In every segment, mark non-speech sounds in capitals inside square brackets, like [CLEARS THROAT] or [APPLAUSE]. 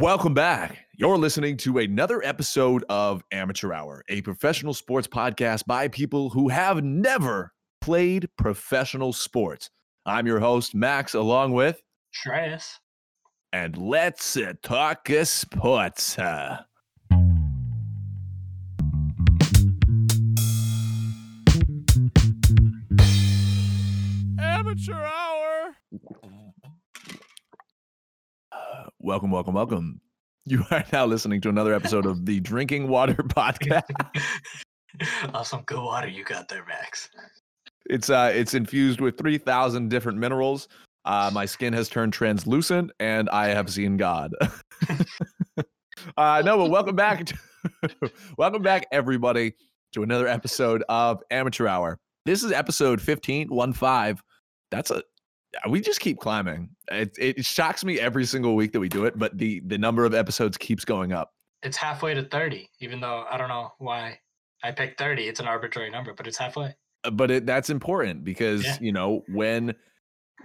Welcome back. You're listening to another episode of Amateur Hour, a professional sports podcast by people who have never played professional sports. I'm your host, Max, along with, Shreyas. and let's uh, talk uh, sports. Uh, Amateur Hour. Welcome, welcome, welcome. You [LAUGHS] are now listening to another episode of the Drinking Water [LAUGHS] Podcast. [LAUGHS] awesome, good water you got there, Max. It's uh it's infused with 3000 different minerals. Uh my skin has turned translucent and I have seen God. uh no, but welcome back to, welcome back everybody to another episode of Amateur Hour. This is episode 15 15. That's a we just keep climbing. It it shocks me every single week that we do it, but the the number of episodes keeps going up. It's halfway to 30, even though I don't know why I picked 30. It's an arbitrary number, but it's halfway. Uh, But it, that's important because, Yeah. you know, when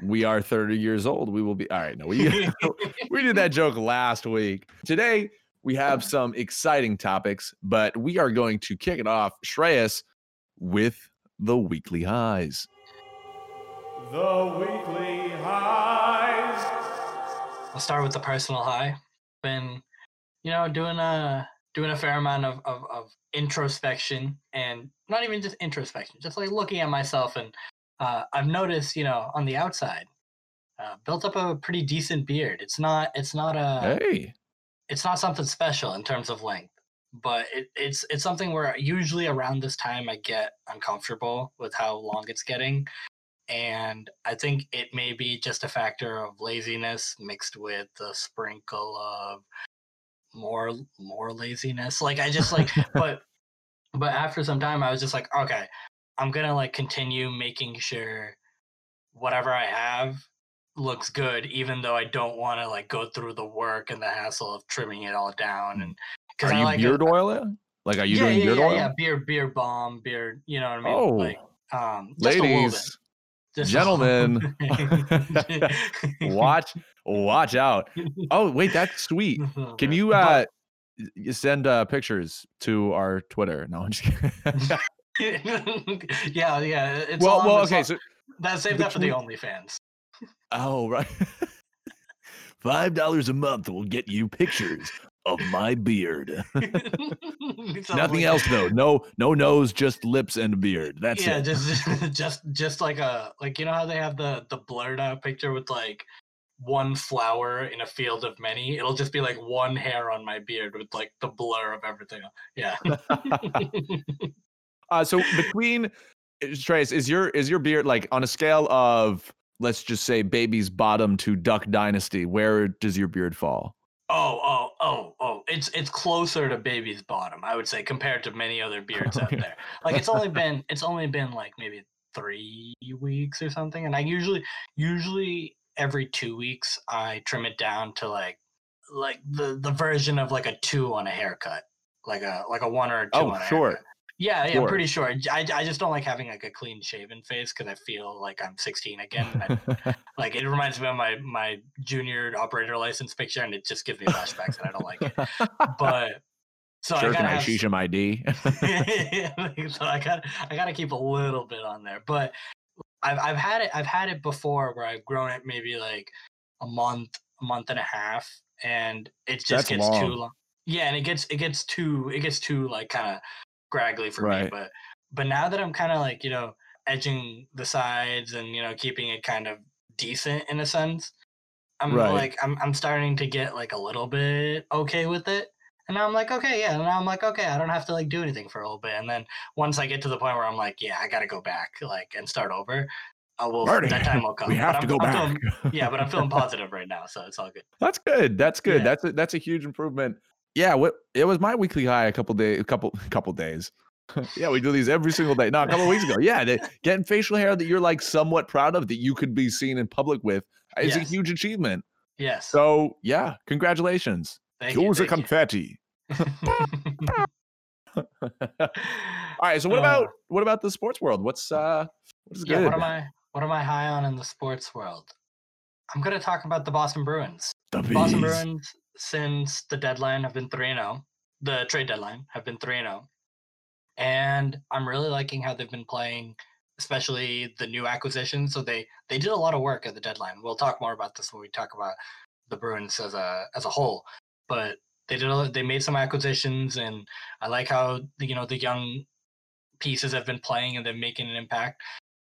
we are 30 years old, we will be all right. No, we [LAUGHS] [LAUGHS] we did that joke last week. Today, we have [LAUGHS] some exciting topics, but we are going to kick it off, Shreyas, with the weekly highs. The weekly highs. I'll start with the personal high. Been, you know, doing a doing a fair amount of, of, of introspection and not even just introspection, just like looking at myself and uh, I've noticed, you know, on the outside, uh, built up a pretty decent beard. It's not it's not a Hey, it's not something special in terms of length, but it, it's it's something where usually around this time I get uncomfortable with how long it's getting, and I think it may be just a factor of laziness mixed with a sprinkle of more more laziness. Like I just like, [LAUGHS] but but after some time I was just like, okay, I'm gonna like continue making sure whatever I have looks good, even though I don't want to like go through the work and the hassle of trimming it all down. And are I you like it- beard oil? it? Like, are you yeah, doing yeah, beard yeah, oil? yeah, beard, beard balm, beard. You know what I mean? Oh, like, um, just a little bit, ladies, just a little gentlemen, [LAUGHS] [LAUGHS] watch, watch out. Oh, wait, that's sweet. [LAUGHS] Can you uh send uh pictures to our Twitter? No, I'm just kidding. yeah, yeah. It's well, all- well, okay. all- So, that save that for the OnlyFans. oh, right. Five dollars a month will get you pictures of my beard. [LAUGHS] Nothing like- else though. No, no nose, just lips and beard. That's yeah, it. just [LAUGHS] just just like a like you know how they have the the blurred out picture with like one flower in a field of many. It'll just be like one hair on my beard with like the blur of everything. Yeah. [LAUGHS] uh, so between Trace, is your is your beard like on a scale of let's just say baby's bottom to Duck Dynasty? Where does your beard fall? Oh, oh, oh, oh! It's it's closer to baby's bottom, I would say, compared to many other [LAUGHS] beards out there. Like it's only [LAUGHS] been it's only been like maybe three weeks or something, and I usually usually every two weeks I trim it down to like like the the version of like a two on a haircut, like a like a one or a two Oh, on a sure. haircut. Yeah, yeah, Sure. pretty sure. I, I just don't like having like a clean shaven face because I feel like I'm 16 again. I [LAUGHS] like it reminds me of my my junior operator license picture, and it just gives me flashbacks, and I don't like it. But so sure, I gotta I have, sheesh him ID? so I got I gotta keep a little bit on there. But I've I've had it I've had it before where I've grown it maybe like a month, a month and a half, and it just That's gets too long. long. Yeah, and it gets it gets too it gets too like kind of scraggly for me. But but now that I'm kind of like you know edging the sides and you know keeping it kind of decent in a sense, I'm Right. like I'm I'm starting to get like a little bit okay with it. And now I'm like, okay, yeah. And now I'm like, okay, I don't have to like do anything for a little bit. And then once I get to the point where I'm like, yeah, I gotta go back, like, and start over, I will. Marty, that time will [LAUGHS] come. we But have I'm- to go I'm back. feeling- yeah, but I'm [LAUGHS] feeling positive right now, so it's all good. That's good. That's good. Yeah. That's a, that's a huge improvement. Yeah, what it was my weekly high a couple days, a couple [LAUGHS] couple days. [LAUGHS] yeah, we do these every single day. No, a couple weeks ago. Yeah, they, [LAUGHS] getting facial hair that you're like somewhat proud of that you could be seen in public with is a huge achievement. Yes. So yeah, congratulations. thank you. Here's a confetti. All right. So what Uh, about what about the sports world? What's uh what's yeah, good? what am I what am I high on in the sports world? I'm gonna talk about the Boston Bruins. The Boston. Bruins since the deadline have been 3 0. The trade deadline have been 3 0. And I'm really liking how they've been playing, especially the new acquisitions. So they they did a lot of work at the deadline. We'll talk more about this when we talk about the Bruins as a as a whole. But they did a, they made some acquisitions and I like how the, you know the young pieces have been playing and they're making an impact.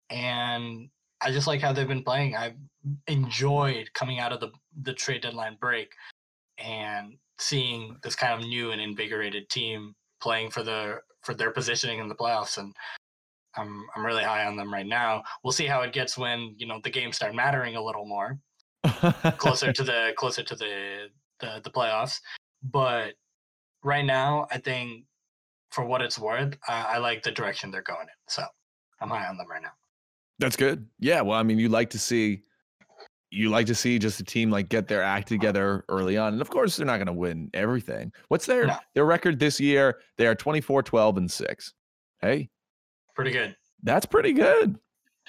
And I just like how they've been playing. I've enjoyed coming out of the the trade deadline break and seeing this kind of new and invigorated team playing for the for their positioning in the playoffs and I'm I'm really high on them right now. We'll see how it gets when, you know, the games start mattering a little more closer to the [LAUGHS] closer to the the, the playoffs. But right now, I think for what it's worth, I, I like the direction they're going in. So I'm high on them right now. That's good. Yeah. Well, I mean, you like to see you like to see just a team like get their act together early on. And of course, they're not going to win everything. What's their No. their record this year? They are 24, 12, and 6. Hey, Pretty good. that's pretty good.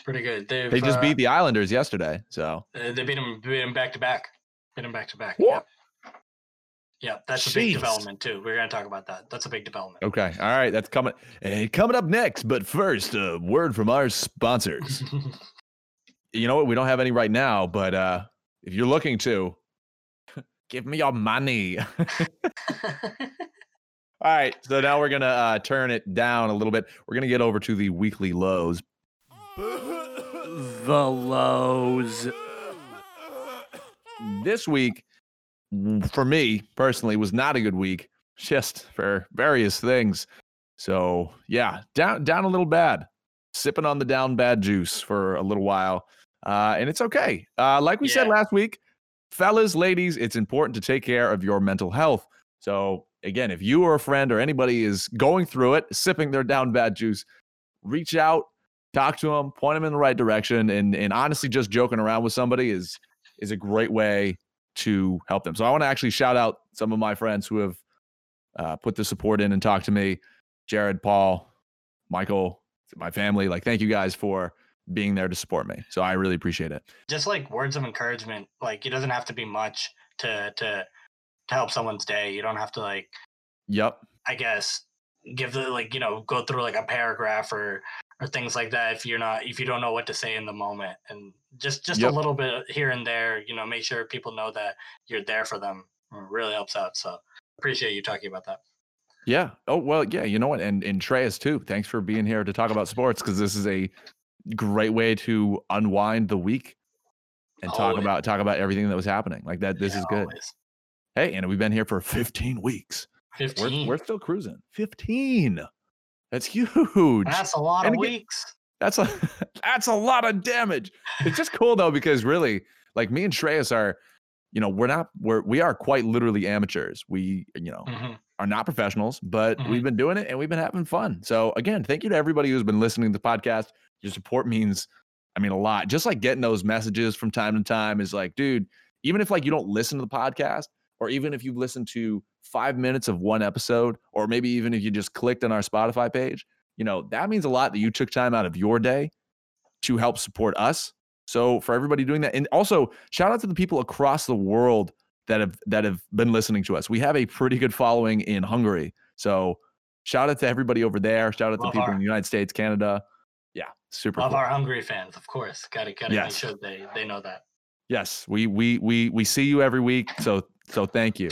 Pretty good. They've, They just uh, beat the Islanders yesterday. So Uh, they beat them beat them back to back, beat them back to back. Yeah, yeah, that's a big development too. We're gonna talk about that. That's a big development. okay. All right. That's coming eh, coming up next. But first, a word from our sponsors. [LAUGHS] you know what? We don't have any right now, but uh if you're looking to [LAUGHS] give me your money. [LAUGHS] [LAUGHS] All right, so now we're gonna uh, turn it down a little bit. We're gonna get over to the weekly lows. The lows. This week, for me personally, was not a good week, just for various things. So yeah, down down a little bad, sipping on the down bad juice for a little while, uh, and it's okay. Uh, like we said last week, fellas, ladies, it's important to take care of your mental health. So again, if you or a friend or anybody is going through it, sipping their down bad juice, reach out, talk to them, point them in the right direction, and and honestly, just joking around with somebody is is a great way to help them. So I want to actually shout out some of my friends who have uh, put the support in and talked to me. Jared, Paul, Michael, my family. Like, thank you guys for being there to support me. So I really appreciate it. Just like words of encouragement, like it doesn't have to be much to to to help someone's day. You don't have to like, Yep. I guess, give the like you know go through like a paragraph or or things like that if you're not if you don't know what to say in the moment and just just Yep. a little bit here and there you know make sure people know that you're there for them it really helps out so appreciate you talking about that Yeah. Oh well, yeah. You know what? And and Shreyas too. Thanks for being here to talk about sports because this is a great way to unwind the week and talk Always. about talk about everything that was happening. Like that. This Yeah, is good. always. Hey, and we've been here for 15 weeks. 15 We're we're still cruising. 15. That's huge. that's a lot and of again- weeks That's a [LAUGHS] that's a lot of damage. It's just cool though because really, like me and Shreyas are, you know, we're not we're we are quite literally amateurs. We you know Mhm. are not professionals, but Mhm. we've been doing it and we've been having fun. So again, thank you to everybody who's been listening to the podcast. Your support means, I mean, a lot. Just like getting those messages from time to time is like, dude, even if like you don't listen to the podcast, or even if you've listened to five minutes of one episode, or maybe even if you just clicked on our Spotify page, you know, that means a lot that you took time out of your day to help support us. So for everybody doing that, and also shout out to the people across the world that have that have been listening to us. We have a pretty good following in Hungary. So shout out to everybody over there. Shout out to Love people our- in the United States, Canada. Super. love cool. our hungry fans of course gotta gotta make Yes. sure they they know that Yes, we we we we see you every week. So so thank you.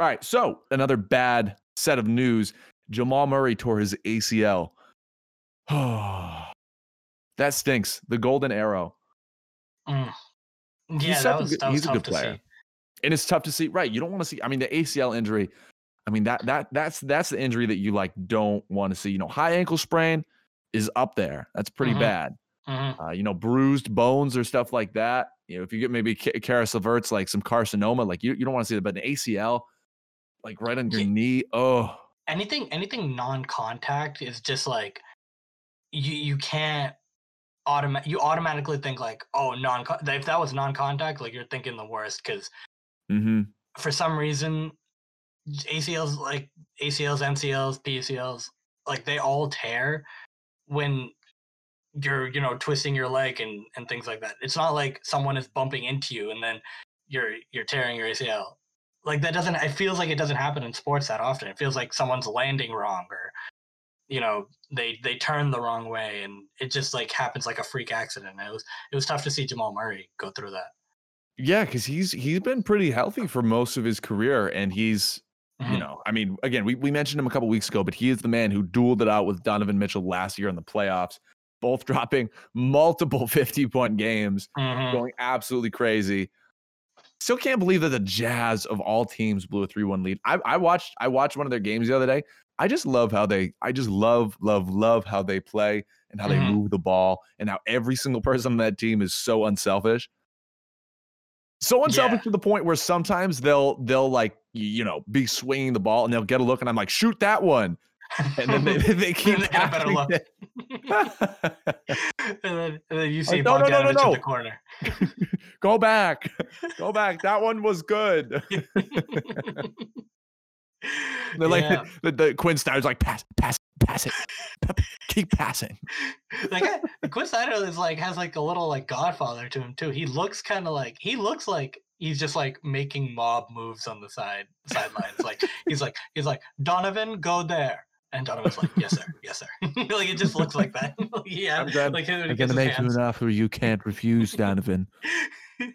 All right, so another bad set of news. Jamal Murray tore his ACL. [SIGHS] that stinks. The golden arrow. Mm. Yeah such that was good- that was he's a tough good to player. see and it's tough to see right you don't want to see i mean the acl injury i mean that that that's that's the injury that you like don't want to see you know high ankle sprain is up there that's pretty Mhm. bad Mhm. uh, you know bruised bones or stuff like that you know if you get maybe Caris LeVert's like some carcinoma like you, you don't want to see that but an acl like right on your Ye- knee oh anything anything non-contact is just like you you can't automatic you automatically think like oh non if that was non-contact like you're thinking the worst because mm-hmm. for some reason ACLs like ACLs MCLs PCLs like they all tear when you're you know twisting your leg and and things like that it's not like someone is bumping into you and then you're you're tearing your ACL. Like that doesn't. It feels like it doesn't happen in sports that often. It feels like someone's landing wrong or you know they they turn the wrong way and it just like happens like a freak accident. It was it was tough to see Jamal Murray go through that. Yeah, because he's he's been pretty healthy for most of his career, and he's you Mhm. know, I mean, again, we, we mentioned him a couple weeks ago, but he is the man who dueled it out with Donovan Mitchell last year in the playoffs, both [LAUGHS] dropping multiple [LAUGHS] 50 point games, Mhm. going absolutely crazy. Still can't believe that the Jazz of all teams blew a 3 1 lead. I, I watched I watched one of their games the other day. I just love how they I just love, love, love how they play and how they Mhm. move the ball and how every single person on that team is so unselfish. So unselfish Yeah. to the point where sometimes they'll they'll like you know be swinging the ball and they'll get a look and I'm like shoot that one and then they, [LAUGHS] they keep they get a better look. [LAUGHS] and, then, and then you see no, no, no, no, Bogdanovich in the corner. [LAUGHS] go back go back that one was good they're like Yeah. the, the Quin Snyder's like pass pass pass it keep passing guy, Quin Snyder is like has like a little like Godfather to him too. He looks kind of like he looks like he's just like making mob moves on the side sidelines. like he's like he's like Donovan, go there, and Donovan's like, yes sir, yes sir. [LAUGHS] like it just looks like that. [LAUGHS] yeah, I'm gonna- like him when he I'm gonna his make you an offer you can't refuse Donovan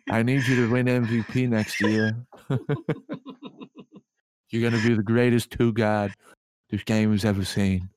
I need you to win MVP next year [LAUGHS] You're gonna be the greatest two guard this game has ever seen.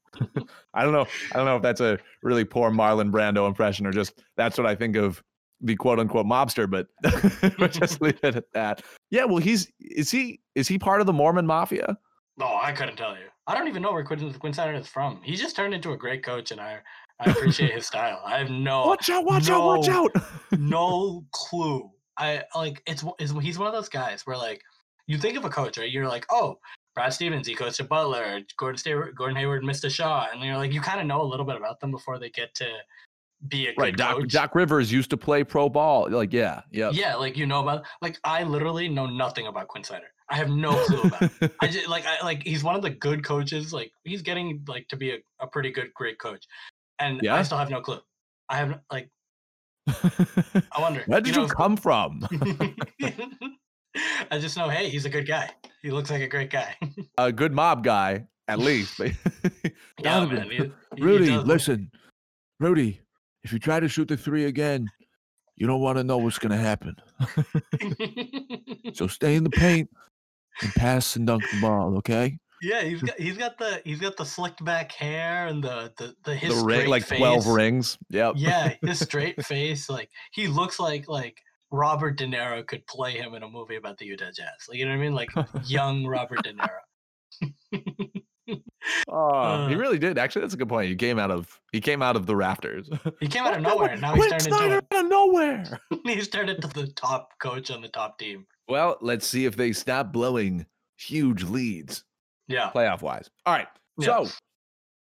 I don't know. I don't know if that's a really poor Marlon Brando impression or just that's what I think of the quote unquote mobster, but [LAUGHS] just [LAUGHS] leave it at that. Yeah, well, he's is he is he part of the Mormon mafia? Oh, I couldn't tell you. I don't even know where Quinn, Quin Snyder is from. He just turned into a great coach, and I I appreciate his style. I have no [LAUGHS] Watch out! Watch out! Watch out! no clue. I like it's, it's he's one of those guys where like you think of a coach, right? You're like, oh, Brad Stevens, he coached at Butler. Gordon Stewart, Gordon Hayward missed a shot, and you're like, you kind of know a little bit about them before they get to be a right, Doc, coach. Doc Rivers used to play pro ball. Like, yeah, yeah. Yeah, like you know about like I literally know nothing about Quin Snyder. I have no clue about. him. [LAUGHS] I just like I like he's one of the good coaches. Like he's getting like to be a, a pretty good, great coach, and Yeah? I still have no clue. I have like [LAUGHS] I wonder. Where did know, you come from? [LAUGHS] I just know, hey, he's a good guy. He looks like a great guy. a good mob guy, at least. yeah, man. he- he Rudy, listen, Rudy, if you try to shoot the three again, you don't want to know what's going to happen. [LAUGHS] So stay in the paint and pass and dunk the ball, okay? yeah, he's got he's got the he's got the slicked back hair and the the the his the ring, like twelve rings. Yep. Yeah, his [LAUGHS] straight face, like he looks like like Robert De Niro could play him in a movie about the Utah Jazz. Like you know what I mean? Like young Robert De Niro. [LAUGHS] Oh, he Uh. really did. Actually, that's a good point. He came out of he came out of the rafters. He came out of [LAUGHS] nowhere, now he's turned into out of nowhere. [LAUGHS] he's turned into the top coach on the top team. Well, let's see if they stop blowing huge leads Yeah, playoff wise. All right. Yeah. So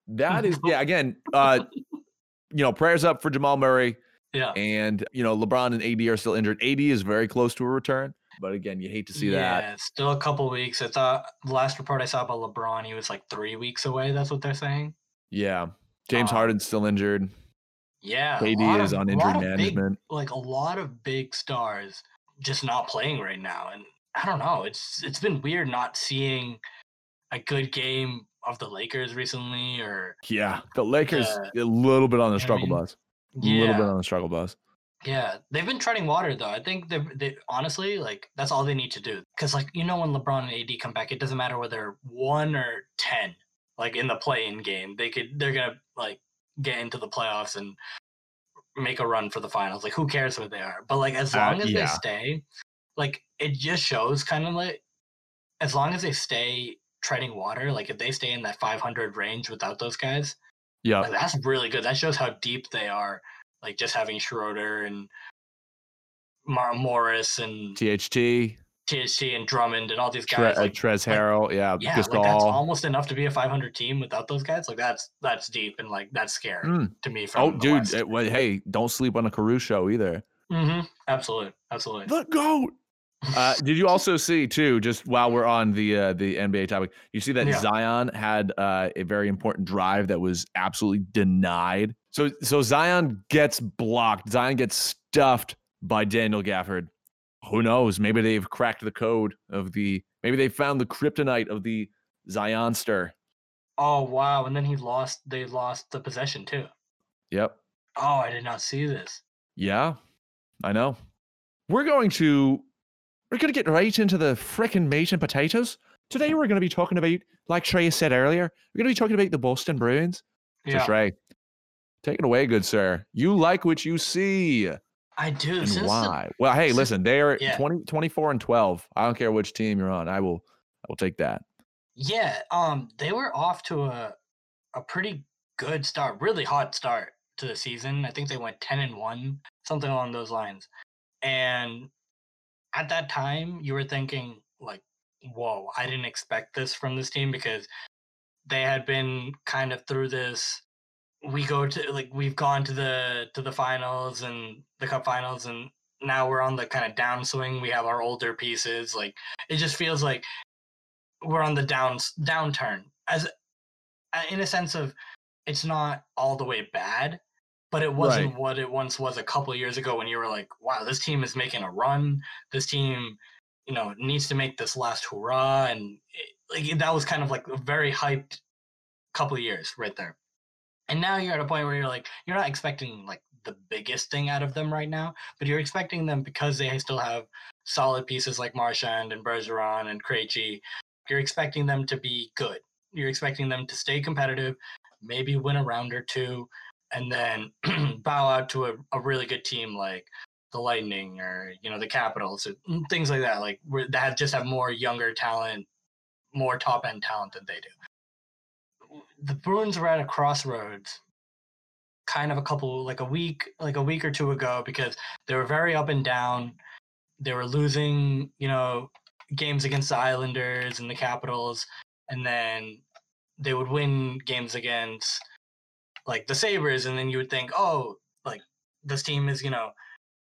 that is yeah, [LAUGHS] again, uh you know, prayers up for Jamal Murray yeah. and you know, LeBron and AD are still injured. AD is very close to a return, but again, you hate to see that. Yeah, still a couple weeks. I thought the last report I saw about LeBron, he was like three weeks away. That's what they're saying. Yeah. James Um, Harden's still injured. Yeah, KD is of- on injury of big- management. like a lot of big stars just not playing right now, and I don't know. It's it's been weird not seeing a good game of the Lakers recently, or Yeah. The Lakers Uh, a little bit on the I struggle mean, bus. A little bit on the struggle bus. Yeah. They've been treading water though. I think they they honestly like that's all they need to do. Because like you know when LeBron and AD come back, it doesn't matter whether one or ten. Like in the play-in game, they could they're gonna like get into the playoffs and make a run for the finals. Like who cares where they are? But like as Uh, long as yeah. they stay, like it just shows kind of like as long as they stay treading water, like if they stay in that 500 range without those guys, Yeah. like, that's really good. That shows how deep they are. Like just having Schroeder and Mar- Morris and THT, THT and Drummond and all these guys. uh, like, Trez like- Harrell, yeah, yeah, like that's almost enough to be a 500 team without those guys. Like that's that's deep and like that's scary Mm. to me. From Oh, dude! It- well, hey, don't sleep on a Caruso either. Mm-hmm. absolutely, absolutely. The goat. Uh, did you also see too? Just while we're on the uh, the NBA topic, you see that Yeah. Zion had uh, a very important drive that was absolutely denied. So so Zion gets blocked. Zion gets stuffed by Daniel Gafford who knows? Maybe they've cracked the code of the. Maybe they found the kryptonite of the Zionster. Oh wow! And then he lost. They lost the possession too. Yep. Oh, I did not see this. Yeah, I know. We're going to we're going to get right into the frickin' meat and potatoes. Today we're going to be talking about, like Trey said earlier, we're going to be talking about the Boston Bruins. So Yeah, Trey, take it away, good sir. You like what you see, I do. and since the- why? well, hey, since- listen, they are yeah. 20, 24 and twelve. I don't care which team you're on. I will, I will take that. yeah, um, they were off to a a pretty good start, really hot start to the season. I think they went ten and one, something along those lines. And at that time, you were thinking like, "Whoa, I didn't expect this from this team," because they had been kind of through this. We go to like we've gone to the to the finals and the cup finals, and now we're on the kind of downswing. We have our older pieces. Like it just feels like we're on the down downturn as uh, in a sense of it's not all the way bad but it wasn't Right. what it once was a couple years ago when you were like wow this team is making a run this team you know needs to make this last hurrah and it, like that was kind of like a very hyped couple of years right there and now you're at a point where you're like you're not expecting like the biggest thing out of them right now but you're expecting them because they still have solid pieces like Marchand and Bergeron and Krejci you're expecting them to be good. You're expecting them to stay competitive, maybe win a round or two, and then [CLEARS THROAT] bow out to a, a really good team like the Lightning or you know the Capitals, or things like that. Like that have, just have more younger talent, more top end talent than they do. The Bruins were at a crossroads, kind of a couple like a week, like a week or two ago, because they were very up and down. They were losing, you know, games against the Islanders and the Capitals, and then they would win games against like the Sabres, and then you would think, oh, like this team is, you know,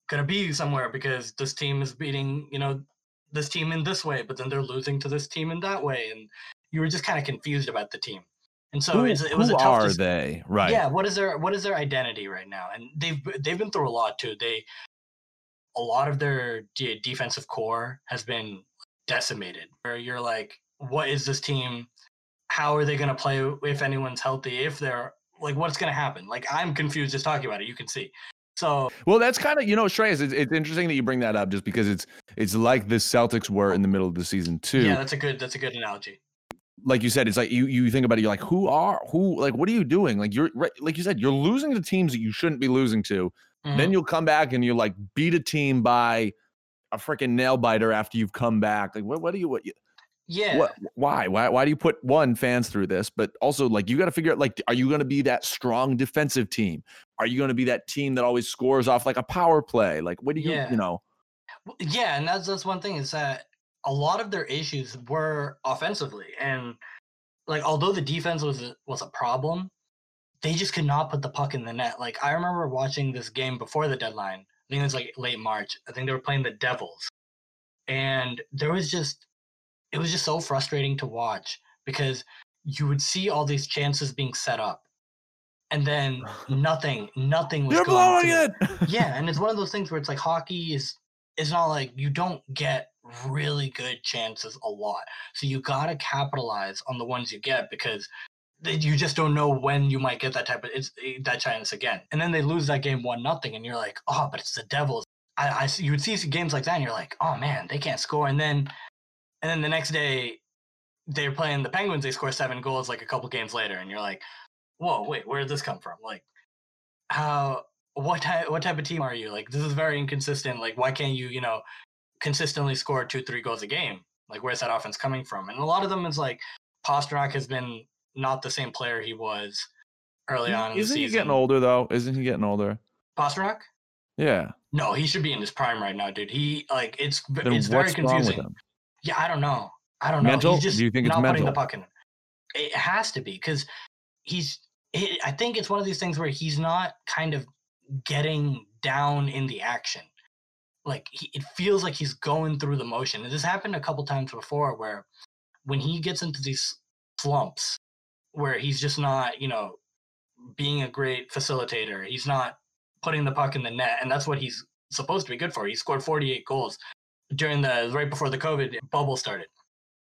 gonna be somewhere because this team is beating, you know, this team in this way, but then they're losing to this team in that way, and you were just kind of confused about the team. And so who it was a tough are dis- they? Right. yeah, what is their what is their identity right now? And they've they've been through a lot too. They a lot of their de- defensive core has been decimated. Where you're like, what is this team? How are they going to play if anyone's healthy? If they're like, what's going to happen? Like, I'm confused just talking about it. You can see. So Well, that's kind of you know, Shreyas. It's, it's interesting that you bring that up, just because it's it's like the Celtics were in the middle of the season too. yeah, that's a good that's a good analogy. like you said, it's like you you think about it, you're like, who are who? Like, what are you doing? Like you're right- like you said, you're losing to teams that you shouldn't be losing to. Then Mhm. you'll come back and you're like beat a team by a freaking nail biter after you've come back. Like, what? What do you? What? You, yeah, what why? Why? Why do you put one fans through this? But also, like, you got to figure out, like, are you going to be that strong defensive team? Are you going to be that team that always scores off like a power play? Like, what do you? Yeah. You know? Yeah, and that's that's one thing is that a lot of their issues were offensively, and like although the defense was was a problem, they just could not put the puck in the net. Like I remember watching this game before the deadline. I think it was like late March. I think they were playing the Devils, and there was just it was just so frustrating to watch because you would see all these chances being set up, and then [LAUGHS] nothing, nothing was You're going blowing through it. [LAUGHS] yeah, and it's one of those things where it's like hockey is it's not like you don't get really good chances a lot. So you got to capitalize on the ones you get because you just don't know when you might get that type of it's eh, that chance again. And then they lose that game one nothing, and you're like, oh, but it's the Devils. I, I you would see games like that, and you're like, oh man, they can't score. And then and then the next day they're playing the Penguins. They score seven goals like a couple games later, and you're like, whoa, wait, where did this come from? Like how what type what type of team are you? Like this is very inconsistent. Like why can't you, you know, consistently score two, three goals a game? Like where's that offense coming from? And a lot of them is like Pastrnak has been not the same player he was early on in Isn't he getting older though? Isn't he getting older? Pastrnak? Yeah. No, he should be in his prime right now, dude. He like it's Then it's very what's wrong with confusing. Yeah, I don't know. I don't know. Mental? He's just Do you think it's not putting the puck in. It has to be because he's. It, I think it's one of these things where he's not kind of getting down in the action. Like he, it feels like he's going through the motion. And this happened a couple times before, where when he gets into these slumps, where he's just not, you know, being a great facilitator. He's not putting the puck in the net, and that's what he's supposed to be good for. He scored 48 goals during the right before the COVID bubble started.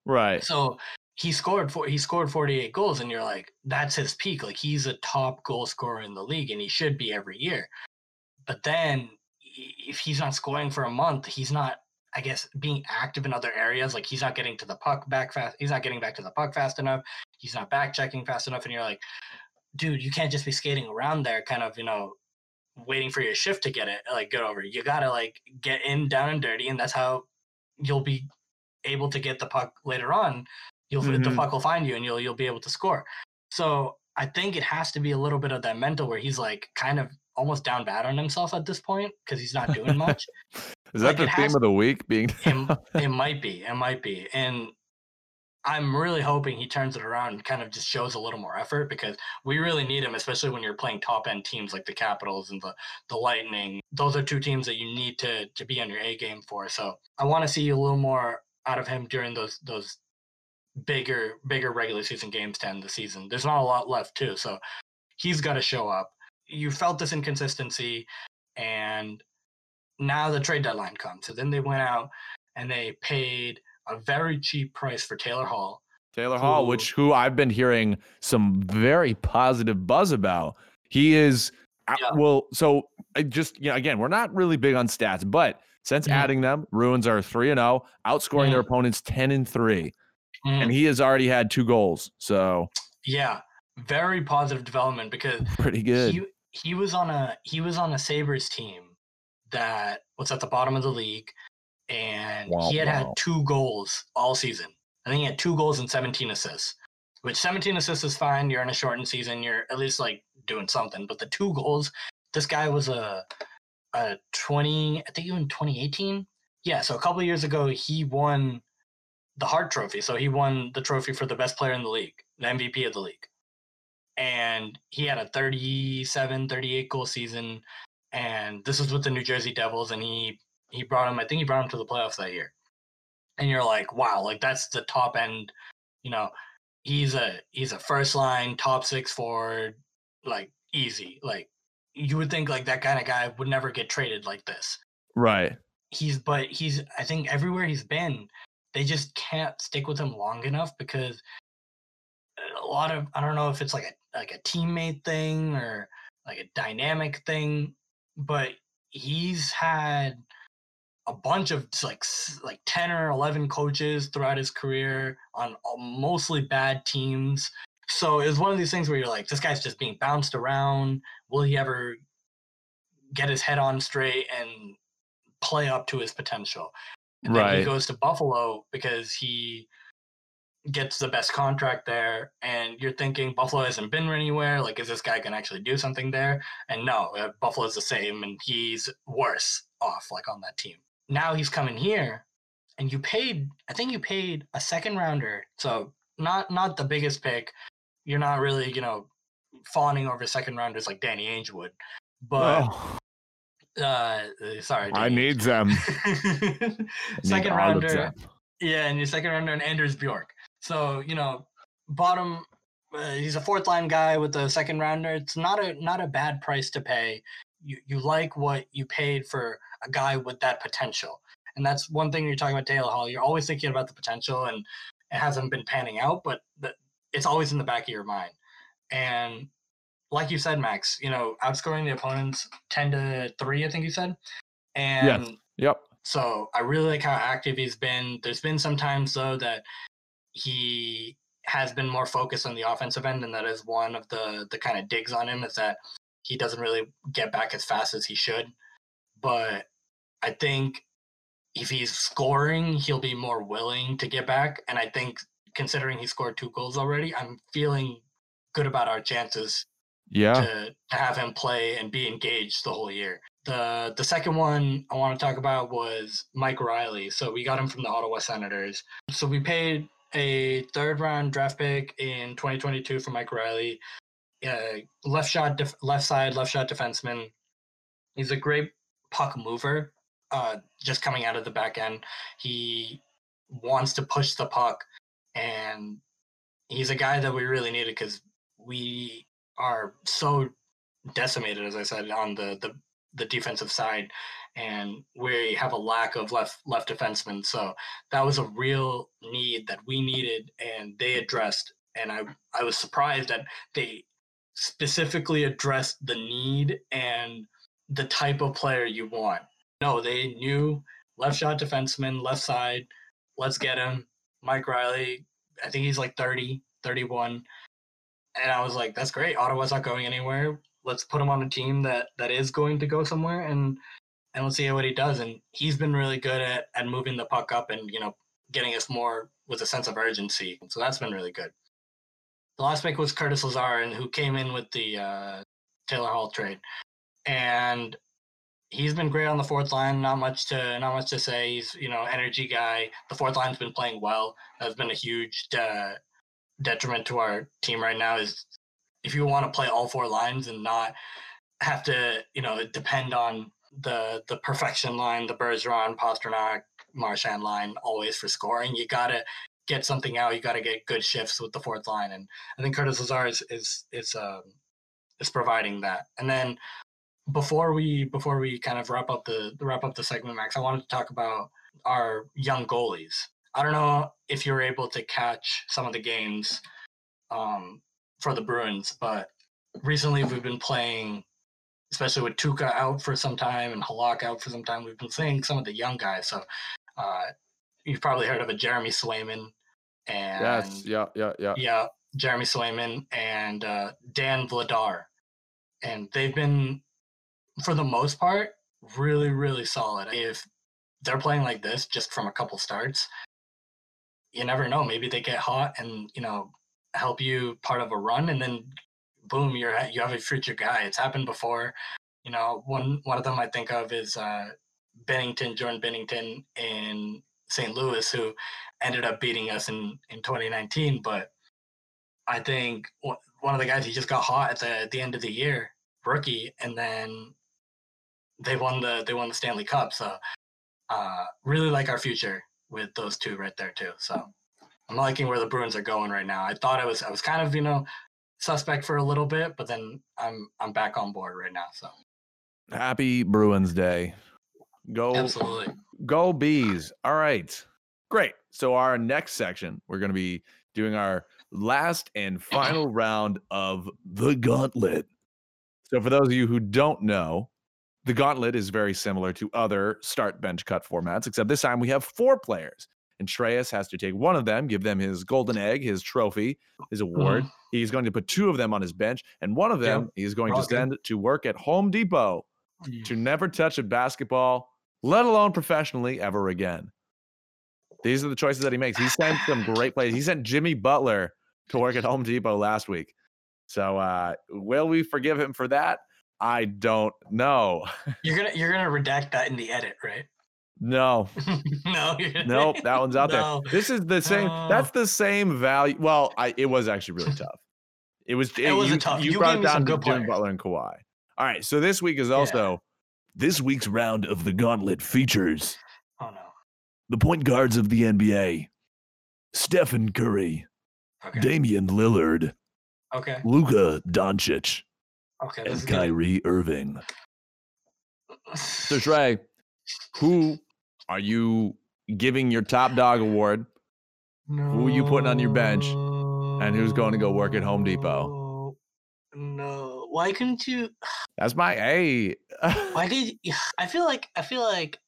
Right. So he scored for he scored 48 goals, and you're like, that's his peak. Like he's a top goal scorer in the league, and he should be every year. But then if he's not scoring for a month, he's not, I guess, being active in other areas. Like he's not getting to the puck back fast. He's not getting back to the puck fast enough. He's not back checking fast enough. And you're like, dude, you can't just be skating around there, kind of, you know, waiting for your shift to get it like get over. You gotta like get in down and dirty, and that's how you'll be able to get the puck later on. You'll the Mhm. puck will find you, and you'll you'll be able to score. So I think it has to be a little bit of that mental where he's like kind of almost down bad on himself at this point because he's not doing much. [LAUGHS] Is that like, the theme of the week? Being it, [LAUGHS] it might be, it might be, and I'm really hoping he turns it around and kind of just shows a little more effort because we really need him, especially when you're playing top end teams like the Capitals and the the Lightning. Those are two teams that you need to to be on your A game for. So I want to see a little more out of him during those those bigger bigger regular season games to end the season. There's not a lot left too, so he's got to show up. You felt this inconsistency, and now the trade deadline comes. So then they went out and they paid a very cheap price for Taylor Hall. Taylor Hall, which who I've been hearing some very positive buzz about. He is uh, Yeah. well, so I just you know, again, we're not really big on stats, but since Mhm. adding them, Bruins are three and zero, outscoring their opponents ten and three, Mm, and he has already had two goals, so yeah, very positive development because [LAUGHS] pretty good. he he was on a he was on a Sabres team that was at the bottom of the league, and Wow, he had wow. had two goals all season. I think he had two goals and 17 assists. Which 17 assists is fine. You're in a shortened season. You're at least like doing something. But the two goals, this guy was a a 20. I think even 2018. Yeah, so a couple of years ago, he won the Hart Trophy. So he won the trophy for the best player in the league, the MVP of the league and he had a 37 38 goal season and this was with the new jersey devils and he he brought him i think he brought him to the playoffs that year. And you're like wow like that's the top end you know he's a he's a first line top six forward like easy. Like you would think like that kind of guy would never get traded like this. Right. he's but he's I think everywhere he's been, they just can't stick with him long enough because a lot of I don't know if it's like a like a teammate thing or like a dynamic thing, but he's had a bunch of like like 10 or 11 coaches throughout his career on mostly bad teams. So it's one of these things where you're like, this guy's just being bounced around. Will he ever get his head on straight and play up to his potential? And then he goes to Buffalo because he gets the best contract there. And you're thinking Buffalo hasn't been anywhere. Like, is this guy going to actually do something there? And no, uh, Buffalo's the same, and he's worse off, like on that team. Now he's coming here, and you paid. I think you paid a second rounder, so not not the biggest pick. You're not really, you know, fawning over second rounders like Danny Ainge would. But Oh, uh, uh, sorry, I Danny need them. [LAUGHS] I need second rounder. them. Yeah, and your second rounder and Anders Bjork. So you know, bottom. Uh, he's a fourth line guy with a second rounder. It's not a not a bad price to pay. You you like what you paid for a guy with that potential, and that's one thing you're talking about Taylor Hall. You're always thinking about the potential, and it hasn't been panning out, but the, it's always in the back of your mind. And like you said, Max, you know, outscoring the opponents ten to three, I think you said, and Yep. so I really like how active he's been. There's been some times though that he has been more focused on the offensive end, and that is one of the the kind of digs on him is that he doesn't really get back as fast as he should. But I think if he's scoring, he'll be more willing to get back. And I think considering he scored two goals already, I'm feeling good about our chances Yeah. to, to have him play and be engaged the whole year. The the second one I want to talk about was Mike Reilly. So we got him from the Ottawa Senators. So we paid a third round draft pick in 2022 for Mike Reilly. Left shot, def- left side, left shot defenseman. He's a great puck mover. Uh, just coming out of the back end, he wants to push the puck, and he's a guy that we really needed because we are so decimated, as I said, on the the, the defensive side, and we have a lack of left left defensemen. So that was a real need that we needed, and they addressed. And I I was surprised that they specifically addressed the need and the type of player you want. No, they knew left shot defenseman, left side. Let's get him. Mike Reilly, I think he's like 30, 31. And I was like, that's great. Ottawa's not going anywhere. Let's put him on a team that that is going to go somewhere and and let's see what he does. And he's been really good at, at moving the puck up and, you know, getting us more with a sense of urgency. So that's been really good. Last pick was Curtis Lazar, and who came in with the uh, Taylor Hall trade. And he's been great on the fourth line. Not much to not much to say. He's you know energy guy. The fourth line's been playing well. That's been a huge uh, detriment to our team right now. Is if you want to play all four lines and not have to you know depend on the the perfection line, the Bergeron, Pastrnak, Marchand line always for scoring. You gotta get something out. You gotta get good shifts with the fourth line, and I think Curtis Lazar is is is um, is providing that. And then before we before we kind of wrap up the wrap up the segment, Max, I wanted to talk about our young goalies. I don't know if you were able to catch some of the games um, for the Bruins, but recently we've been playing, especially with Tuukka out for some time and Halak out for some time. We've been playing some of the young guys. So uh, you've probably heard of a Jeremy Swayman and yes, yeah, yeah, yeah. yeah, Jeremy Swayman and uh, Dan Vladar, and they've been for the most part, really, really solid. If they're playing like this just from a couple starts, you never know. Maybe they get hot and, you know, help you part of a run and then boom, you're you have a future guy. It's happened before. You know, one one of them I think of is uh Binnington, Jordan Binnington in St. Louis, who ended up beating us in in 2019. But I think one of the guys he just got hot at the at the end of the year, rookie, and then they won the they won the Stanley Cup. So uh, really like our future with those two right there too. So I'm liking where the Bruins are going right now. I thought I was I was kind of you know suspect for a little bit, but then I'm I'm back on board right now. So happy Bruins Day. Go absolutely go bees. All right, great. So our next section, we're going to be doing our last and final round of the gauntlet. So for those of you who don't know, the gauntlet is very similar to other start bench cut formats, except this time we have four players. And Shreyas has to take one of them, give them his golden egg, his trophy, his award. Mm. He's going to put two of them on his bench, and one of them yep. he's going to send to work at Home Depot to never touch a basketball, let alone professionally, ever again. These are the choices that he makes. He sent some great plays. He sent Jimmy Butler to work at Home Depot last week. So, uh, will we forgive him for that? I don't know. [LAUGHS] You're gonna you're gonna redact that in the edit, right? No. [LAUGHS] no. Nope. That one's out [LAUGHS] no. there. This is the same. Uh, that's the same value. Well, I it was actually really tough. It was. It, it was you, tough. You, you brought down to Jimmy Butler and Kawhi. All right. So this week is also yeah. this week's round of the Gauntlet features. No. The point guards of the NBA: Stephen Curry, okay. Damian Lillard, okay, Luka Doncic. Okay. And Kyrie good. Irving. [SIGHS] So Trey, who are you giving your top dog award? No. Who are you putting on your bench? And who's going to go work at Home Depot? No. Why couldn't you? [SIGHS] That's my A. Why [LAUGHS] did you... [SIGHS] I feel like I feel like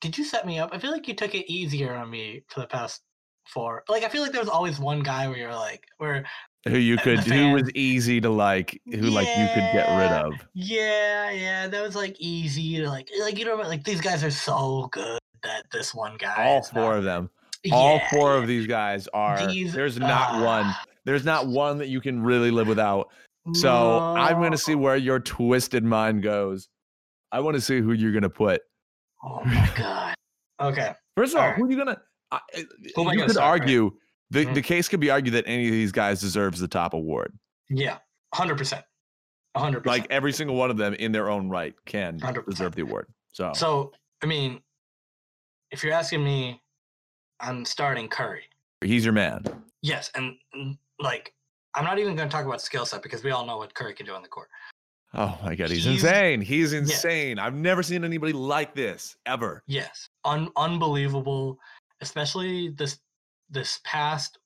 did you set me up? I feel like you took it easier on me for the past four. Like I feel like there was always one guy where you're like where who you could who was easy to like who yeah, like you could get rid of yeah yeah that was like easy to like like you know like these guys are so good that this one guy all four not, of them all yeah, four yeah. of these guys are these, there's not uh, one there's not one that you can really live without so no. i'm gonna see where your twisted mind goes i want to see who you're gonna put oh my [LAUGHS] god okay first of all, all right. who are you gonna I, you could argue right? The mm-hmm. the case could be argued that any of these guys deserves the top award. Yeah, hundred percent, hundred percent. Like every single one of them in their own right can 100%. deserve the award. So, so I mean, if you're asking me, I'm starting Curry. He's your man. Yes, and, and like I'm not even going to talk about skill set because we all know what Curry can do on the court. Oh my god, he's, He's- insane. He's insane. I've never seen anybody like this ever. Yes, un- unbelievable. Especially this this past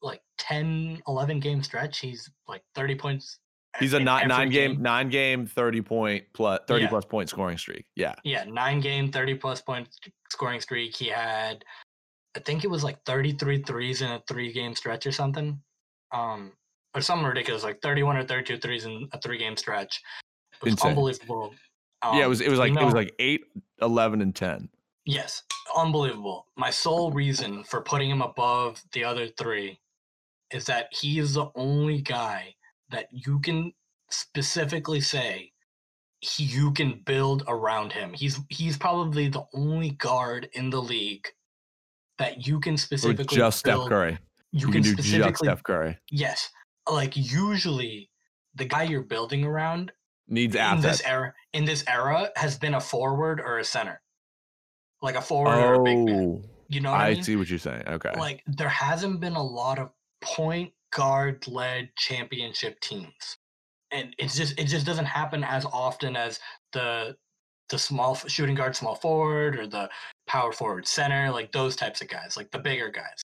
like 10, 11 game stretch. He's like thirty points. He's a in nine, nine game, nine game, 30 point plus 30 Yeah. plus point scoring streak. Yeah. Yeah, nine game, thirty plus point scoring streak. He had, I think it was like 33 threes in a three game stretch or something. Um, or something ridiculous, like thirty one or 32 threes in a three game stretch. It was Insane. unbelievable. yeah, it Um, was it was like you it was like 8, 11, and 10. Yes, unbelievable. My sole reason for putting him above the other three is that he is the only guy that you can specifically say he, you can build around him. He's he's probably the only guard in the league that you can Or specifically just Steph Curry. You, You, can, can, do just specifically Steph Curry. yes. Like usually, the guy you're building around Needs in assets. this era in this era has been a forward or a center, like a forward or a big man. Oh, You know what I, I mean? see what you're saying. Okay. like there hasn't been a lot of point guard led championship teams and it's just it just doesn't happen as often as the the small shooting guard small forward or the power forward center like those types of guys like the bigger guys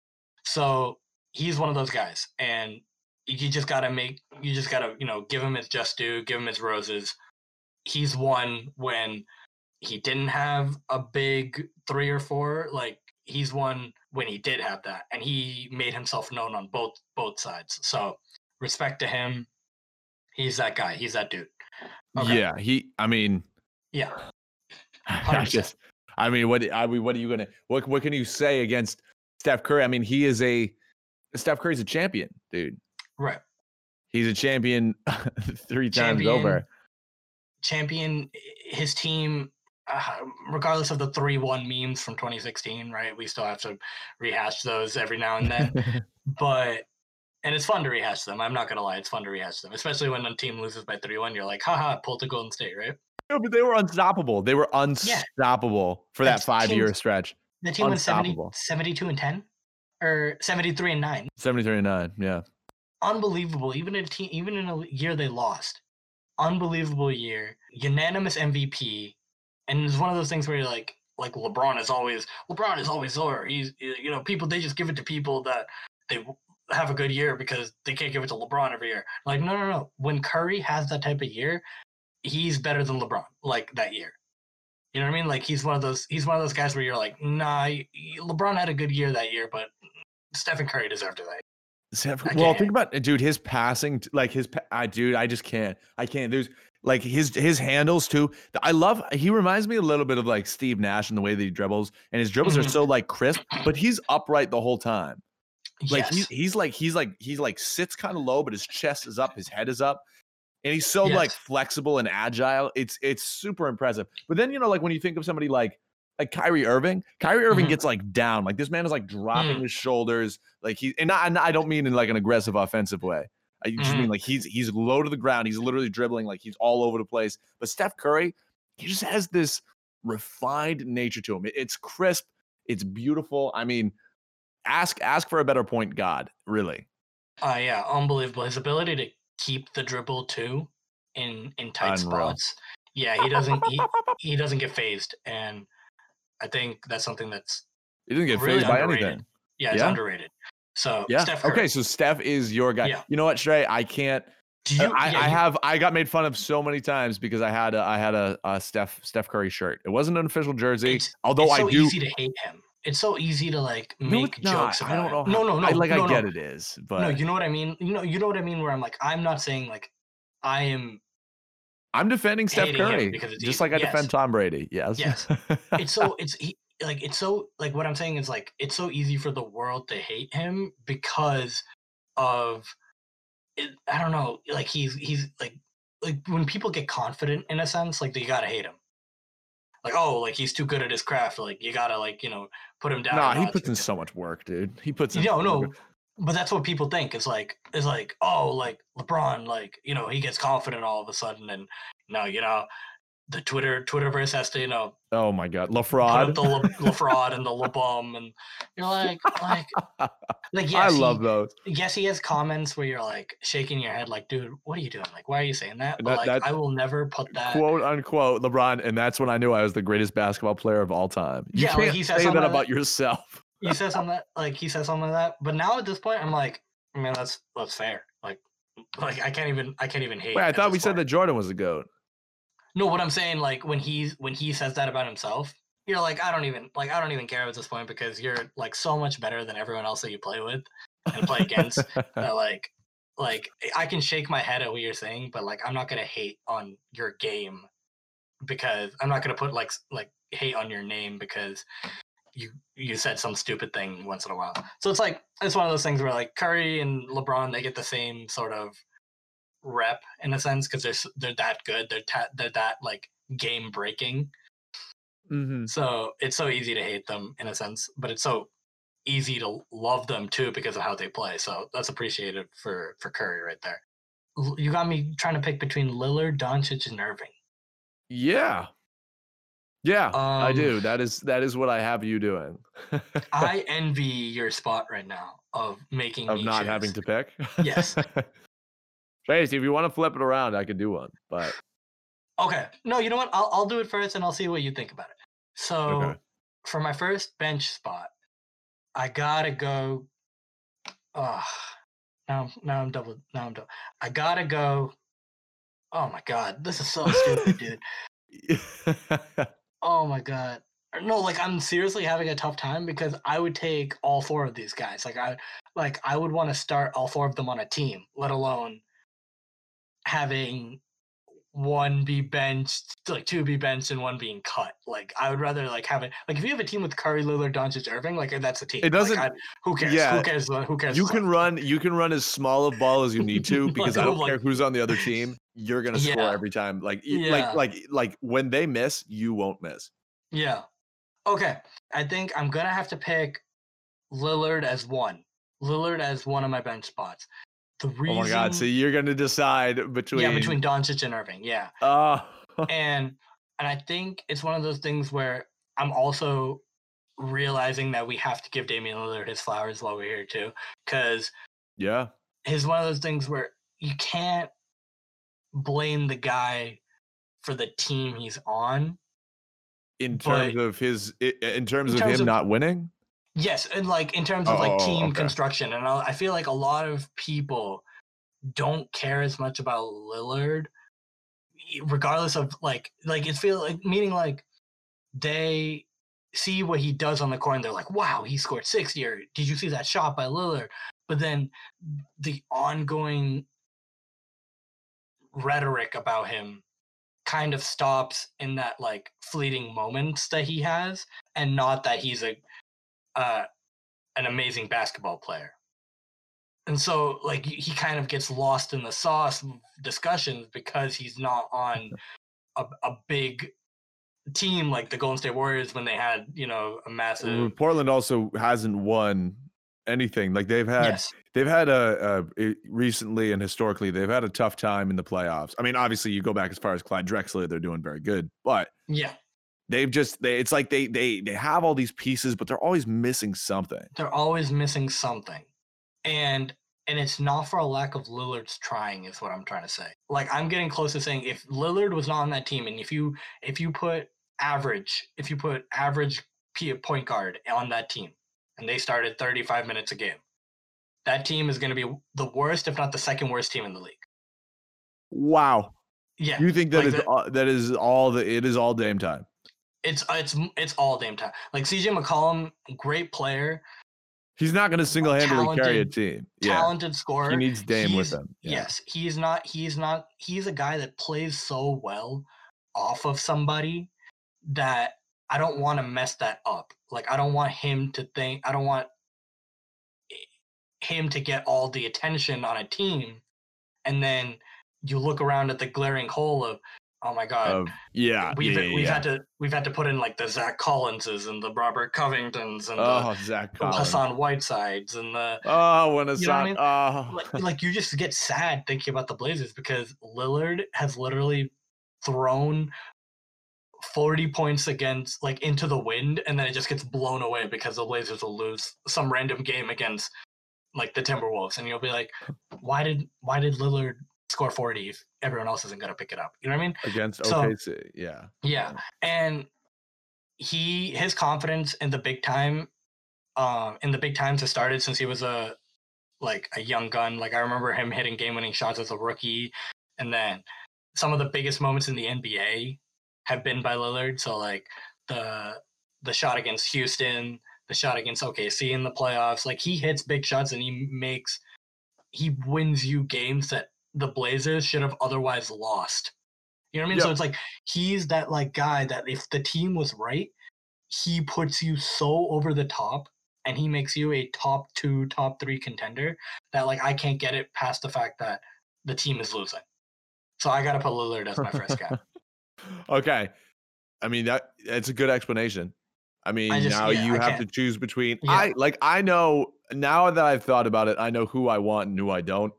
so he's one of those guys and you just gotta make you just gotta you know give him his just due give him his roses he's won when he didn't have a big three or four like he's won when he did have that and he made himself known on both both sides so respect to him he's that guy he's that dude Okay. Yeah, he I mean yeah [LAUGHS] I 100%. just I mean what I mean what are you gonna what what can you say against Steph Curry? I mean, he is a Steph Curry's a champion, dude. Right He's a champion [LAUGHS] three times over. champion his team uh, regardless of the 3-1 memes from 2016 right we still have to rehash those every now and then [LAUGHS] but and it's fun to rehash them i'm not gonna lie it's fun to rehash them especially when a team loses by 3-1 you're like haha pulled to golden state right No, but they were unstoppable. They were unstoppable for that That's five year stretch. the team went 70, 72 and 10 or 73 and 9 73 and 9. Yeah. Unbelievable. Even in a team, even in a year they lost, unbelievable year, unanimous MVP, and it's one of those things where you're like, like LeBron is always LeBron is always lower. He's you know people they just give it to people that they have a good year because they can't give it to LeBron every year. Like no no no. When Curry has that type of year, he's better than LeBron. Like that year. You know what I mean? Like he's one of those. He's one of those guys where you're like, nah. LeBron had a good year that year, but Stephen Curry deserved it. Well, think about dude, his passing, like his, I dude, I just can't, I can't. There's like his his handles too. I love. He reminds me a little bit of like Steve Nash in the way that he dribbles, and his dribbles are Mhm. so like crisp, but he's upright the whole time. Like yes. he's he's like he's like he's like sits kind of low, but his chest is up, his head is up, and he's so like flexible and agile. It's it's super impressive. But then you know, like when you think of somebody like like Kyrie Irving, Kyrie Irving Mhm. gets like down. Like this man is like dropping Mm. his shoulders. Like he and I, and I don't mean in like an aggressive offensive way. I just Mhm. mean like he's he's low to the ground. He's literally dribbling like he's all over the place. But Steph Curry, he just has this refined nature to him. It- It's crisp. It's beautiful. I mean, ask ask for a better point god, really. Uh, yeah, unbelievable. His ability to keep the dribble too in in tight Unreal. spots. Yeah, he doesn't he, he doesn't get fazed, and I think that's something that's He didn't get Really fazed by anything. yeah, it's Yeah. underrated. So Yeah. Steph Curry, okay, so Steph is your guy. Yeah. You know what, Shrey? I can't do you, I, yeah, I you- have I got made fun of so many times because I had a I had a, a Steph Steph Curry shirt. It wasn't an official jersey, It's- although it's I so do. easy to hate him. It's so easy to like make not. jokes. I don't know. him. No, no, no. I, like no, I get no. it is, but No, you know what I mean. You know, you know what I mean. Where I'm like, I'm not saying like, I am. I'm defending Steph Curry because it's just like I Yes. defend Tom Brady. Yes. Yes. [LAUGHS] It's so it's he, like it's so like what I'm saying is like it's so easy for the world to hate him because of it, I don't know. Like he's he's like like when people get confident in a sense, like you gotta hate him. Like oh, like he's too good at his craft. Like you gotta like you know put him down. nah, he puts in so much work, dude. He puts in no, no, but that's what people think. It's like it's like oh, like LeBron, like you know, he gets confident all of a sudden, and no, you know, the Twitter Twitterverse has to you know Oh my god, LaFraud. the Le, [LAUGHS] LeFraud and the LeBum, and you're like, like [LAUGHS] Like yes, I love he, those. yes, he has comments where you're like shaking your head, like, dude, what are you doing? Like, why are you saying that? But That- like, that- I will never put that. quote unquote LeBron, and that's when I knew I was the greatest basketball player of all time. You Yeah, like, can't he said say that about yourself. He said something that, like he said something like that. But now at this point, I'm like, I mean, that's that's fair. Like, like I can't even I can't even hate. Wait, I thought we said that Jordan was a goat. No, what I'm saying, like when he's when he says that about himself, you're like, I don't even like I don't even care at this point because you're like so much better than everyone else that you play with and play against. [LAUGHS] that like like I can shake my head at what you're saying, but like I'm not gonna hate on your game because I'm not gonna put like like hate on your name because you you said some stupid thing once in a while. So it's like it's one of those things where like Curry and LeBron they get the same sort of rep in a sense because they're they're that good. They're ta- they're that like game breaking. Mhm. So it's so easy to hate them in a sense, but it's so easy to love them too because of how they play. So that's appreciated for for Curry right there. You got me trying to pick between Lillard, Doncic, and Irving. Yeah. Yeah, I Um, do. That is that is what I have you doing. [LAUGHS] I envy your spot right now of making of not having to pick. Yes. [LAUGHS] Tracy, if you want to flip it around, I could do one. But Okay, no, you know what? I'll I'll do it first, and I'll see what you think about it. So Okay. for my first bench spot, I gotta go. Uh, now now I'm double. Now I'm double. I gotta go. Oh my god, this is so stupid, dude. [LAUGHS] Oh my god. No, like I'm seriously having a tough time because I would take all four of these guys. Like I like I would want to start all four of them on a team, let alone having one be benched, like two be benched and one being cut. Like I would rather like have it like if you have a team with Curry, Lillard, Doncic, Irving, like that's a team. It doesn't- I- who cares? yeah, Who cares? uh, Who cares? you can run you can run as small of ball as you need to [LAUGHS] because I don't like- care who's on the other team. You're gonna score Yeah. every time. Like Yeah. like like like when they miss, you won't miss. Yeah. Okay. I think I'm gonna have to pick Lillard as one. Lillard as one of my bench spots. The reason Oh my god! So you're gonna decide between yeah, between Doncic and Irving. Yeah. Oh, [LAUGHS] and and I think it's one of those things where I'm also realizing that we have to give Damian Lillard his flowers while we're here too, because yeah. he's one of those things where you can't blame the guy for the team he's on. In terms But- of his, in terms In of him of- not winning. Yes, and like in terms of like Oh, team okay. construction, and I I feel like a lot of people don't care as much about Lillard, regardless of like like it feel like meaning like they see what he does on the court and they're like, wow, he scored sixty. Or did you see that shot by Lillard? But then the ongoing rhetoric about him kind of stops in that like fleeting moments that he has, and not that he's a uh, an amazing basketball player. And so, like, he kind of gets lost in the sauce discussions because he's not on [LAUGHS] a, a big team like the Golden State Warriors when they had, you know, a massive. Portland also hasn't won anything. Like they've had, Yes. they've had a recently and historically they've had a tough time in the playoffs. I mean, obviously you go back as far as Clyde Drexler, they're doing very good, but Yeah. They've just they it's like they they they have all these pieces, but they're always missing something. They're always missing something. And and it's not for a lack of Lillard's trying is what I'm trying to say. Like I'm getting close to saying if Lillard was not on that team and if you if you put average if you put average point guard on that team and they started 35 minutes a game that team is going to be the worst if not the second worst team in the league. Wow. Yeah. You think that like is the- all, that is all the it is all Dame time. It's uh, it's it's all Dame time. Like CJ McCollum, great player, He's not going to single handedly carry a team. Yeah. talented scorer. He needs Dame with him. Yeah. Yes, he's not. He's not. He's a guy that plays so well off of somebody that I don't want to mess that up. Like I don't want him to think. I don't want him to get all the attention on a team, and then you look around at the glaring hole of, oh my god, Of- yeah. we've yeah, yeah, we've yeah. had to we've had to put in like the Zach Collinses and the Robert Covingtons and Oh, Zach the Collins. Hassan Whitesides and the Oh, when it's You know I mean? Oh. like, [LAUGHS] like you just get sad thinking about the Blazers because Lillard has literally thrown 40 points against like into the wind and then it just gets blown away because the Blazers will lose some random game against like the Timberwolves, and you'll be like, why did why did Lillard score 40 if everyone else isn't gonna pick it up? You know what I mean? Against So- OKC. Yeah. Yeah. And he his confidence in the big time, um, in the big times has started since he was a like a young gun. Like I remember him hitting game winning shots as a rookie. And then some of the biggest moments in the NBA have been by Lillard. So like the the shot against Houston, the shot against OKC in the playoffs. Like he hits big shots and he makes he wins you games that the Blazers should have otherwise lost. You know what I mean? So it's like he's that like guy that if the team was right, he puts you so over the top and he makes you a top two, top three contender that like I can't get it past the fact that the team is losing. So I gotta put Lillard as my first guy. [LAUGHS] okay. I mean that it's a good explanation. I mean, just- now yeah, you I have to can't- choose between Yeah. I like I know now that I've thought about it, I know who I want and who I don't.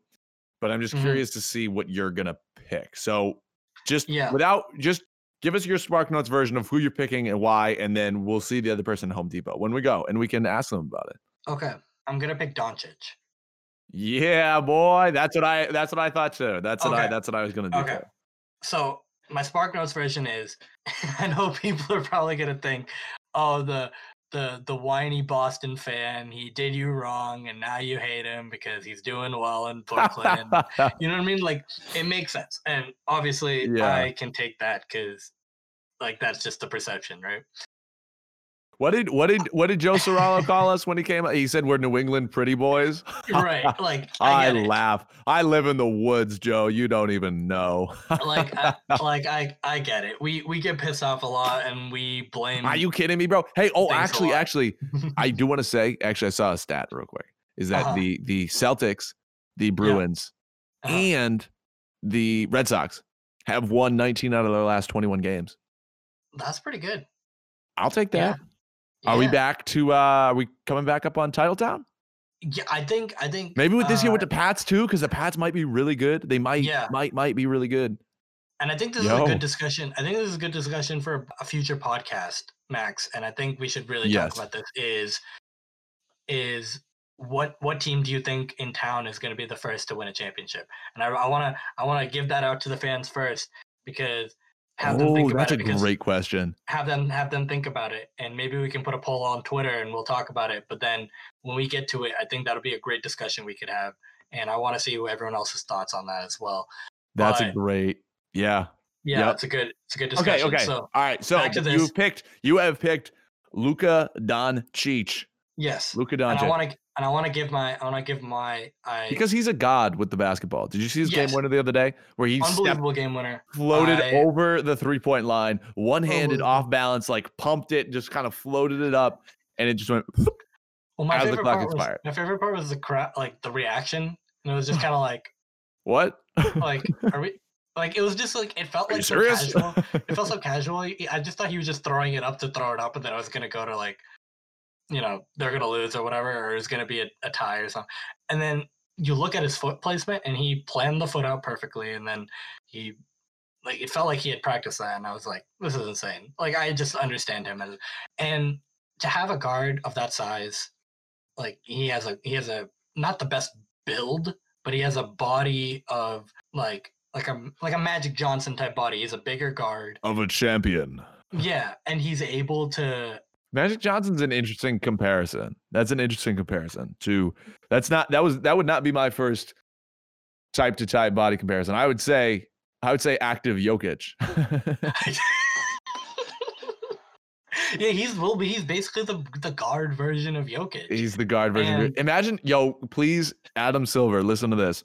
But I'm just Mhm. curious to see what you're gonna pick. So just Yeah. without just give us your Spark Notes version of who you're picking and why, and then we'll see the other person at Home Depot when we go and we can ask them about it. Okay. I'm gonna pick Doncic. Yeah, boy. That's what I that's what I thought too. That's what I that's what I was gonna do. Okay. too. So my Spark Notes version is [LAUGHS] I know people are probably gonna think, oh the the the whiny Boston fan, he did you wrong and now you hate him because he's doing well in Brooklyn. [LAUGHS] you know what I mean? Like it makes sense. And obviously Yeah. I can take that because like that's just the perception, right? What did what did what did Joe Soralo call us when he came? He said we're New England pretty boys. [LAUGHS] right. Like [LAUGHS] I, I laugh. I live in the woods, Joe. You don't even know. [LAUGHS] like I, like I I get it. We we get pissed off a lot and we blame Are you kidding me, bro? Hey, oh, actually, actually, I do want to say, actually, I saw a stat real quick. Is that Uh-huh. the the Celtics, the Bruins, Uh-huh. and the Red Sox have won 19 out of their last 21 games. that's pretty good. I'll take Yeah. Are we back to uh are we coming back up on Titletown? Yeah, I think I think Maybe with this year with uh, the Pats too, because the Pats might be really good. They might Yeah. might might be really good. And I think this is a good discussion. I think this is a good discussion for a future podcast, Max. And I think we should really Yes. talk about this. Is is what what team do you think in town is going to be the first to win a championship? And I want to I want to give that out to the fans first because have them Oh, think about that's a it great question. have them have them think about it and maybe we can put a poll on Twitter and we'll talk about it. But then when we get to it, I think that'll be a great discussion we could have. And I want to see everyone else's thoughts on that as well. That's a great. Yeah. Yeah, Yep. it's a good it's a good discussion. Okay. okay, So All right. So you picked. You have picked Luka Doncic. yes. Luka and I want to and I want to give my I want to give my I Because he's a god with the basketball. Did you see his Yes. game winner the other day where he stepped, unbelievable game winner. floated I- over the three point line, one handed, off balance, like pumped it, just kind of floated it up, and it just went. [LAUGHS] Well, my favorite part was my favorite part was the crowd, like the reaction, and it was just [LAUGHS] kind of like What? like are we like it was just like it felt Are like so serious? casual. It felt so [LAUGHS] casual. I I just thought he was just throwing it up to throw it up, and then I was gonna go to like, you know, they're gonna lose or whatever, or it's gonna be a, a tie or something. And then you look at his foot placement, and he planned the foot out perfectly, and then he. Like it felt like he had practiced that, and I was like, "This is insane." Like I just understand him, and and to have a guard of that size, like he has a he has a not the best build, but he has a body of like like a like a Magic Johnson type body. He's a bigger guard. of a champion. Yeah, and he's able to Magic Johnson's an interesting comparison. That's an interesting comparison to that's not that was that would not be my first type to type body comparison. I would say I would say active Jokic. [LAUGHS] Yeah, he's will be he's basically the the guard version of Jokic. He's the guard version. And- Imagine, yo, please, Adam Silver, listen to this.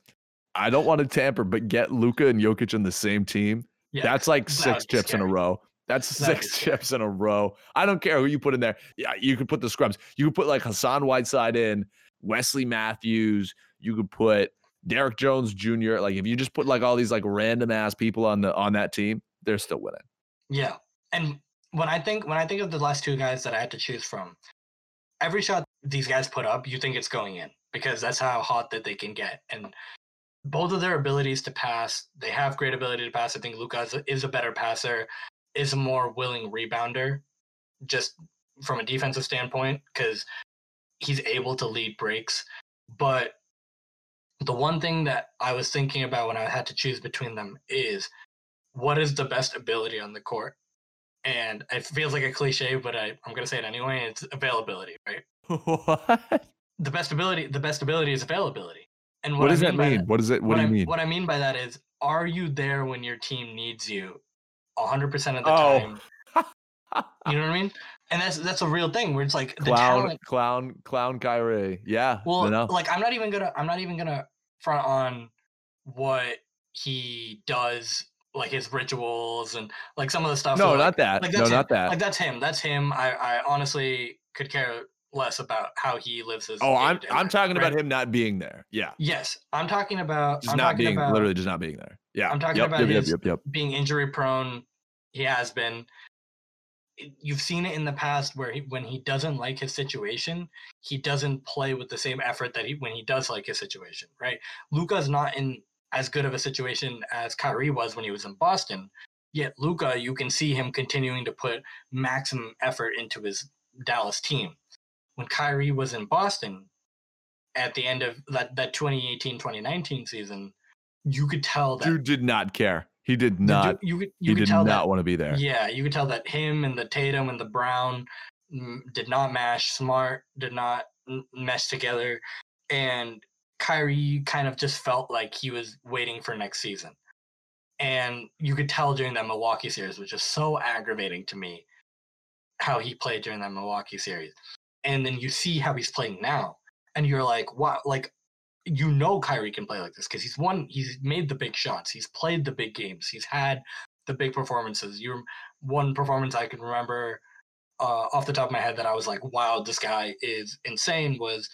I don't want to tamper, but get Luka and Jokic in the same team. yeah, That's like six chips in a row. That's [LAUGHS] six chips in a row. I don't care who you put in there. Yeah, you could put the scrubs. You could put like Hassan Whiteside in, Wesley Matthews. You could put Derrick Jones Jr. Like if you just put like all these like random ass people on the on that team, they're still winning. Yeah, and when I think when I think of the last two guys that I had to choose from, every shot these guys put up, you think it's going in because that's how hot that they can get. And both of their abilities to pass, they have great ability to pass. I think Lucas is a better passer, is a more willing rebounder, just from a defensive standpoint because he's able to lead breaks. But the one thing that I was thinking about when I had to choose between them is what is the best ability on the court? And it feels like a cliche, but I, I'm gonna say it anyway. It's availability, right? what? The best ability, the best ability is availability. And What I does that by mean? What does it? What, do you I, mean? What I mean by that is, are you there when your team needs you, 100 percent of the Oh. time? You know what I mean? And that's that's a real thing where it's like the clown, talent. clown, clown, Kyrie. Yeah. Well, no. like I'm not even gonna I'm not even gonna front on what he does, like his rituals and like some of the stuff. no, like, not that. like no, that's not that. Like that's him. That's him. I I honestly could care less about how he lives his. oh, I'm I'm talking about him not being there. Yeah. Yes, I'm talking about. Just I'm not being about literally just not being there. Yeah. I'm talking yep, about yep, his- yep. being injury prone. He has been. You've seen it in the past where he, when he doesn't like his situation, he doesn't play with the same effort that he when he does like his situation. Right? Luka's not in as good of a situation as Kyrie was when he was in Boston. Yet Luca, you can see him continuing to put maximum effort into his Dallas team. When Kyrie was in Boston, at the end of that that 2018-2019 season, you could tell that Dude did not care. He did not. you could He you could did tell not that want to be there. yeah, you could tell that him and the Tatum and the Brown mm, did not mash. Smart did not mesh together, and Kyrie kind of just felt like he was waiting for next season. And you could tell during that Milwaukee series, which is so aggravating to me, how he played during that Milwaukee series. And then you see how he's playing now, and you're like, wow, like you know Kyrie can play like this because he's won, he's made the big shots, he's played the big games, he's had the big performances. You one performance I can remember uh, off the top of my head that I was like, wow, this guy is insane. Was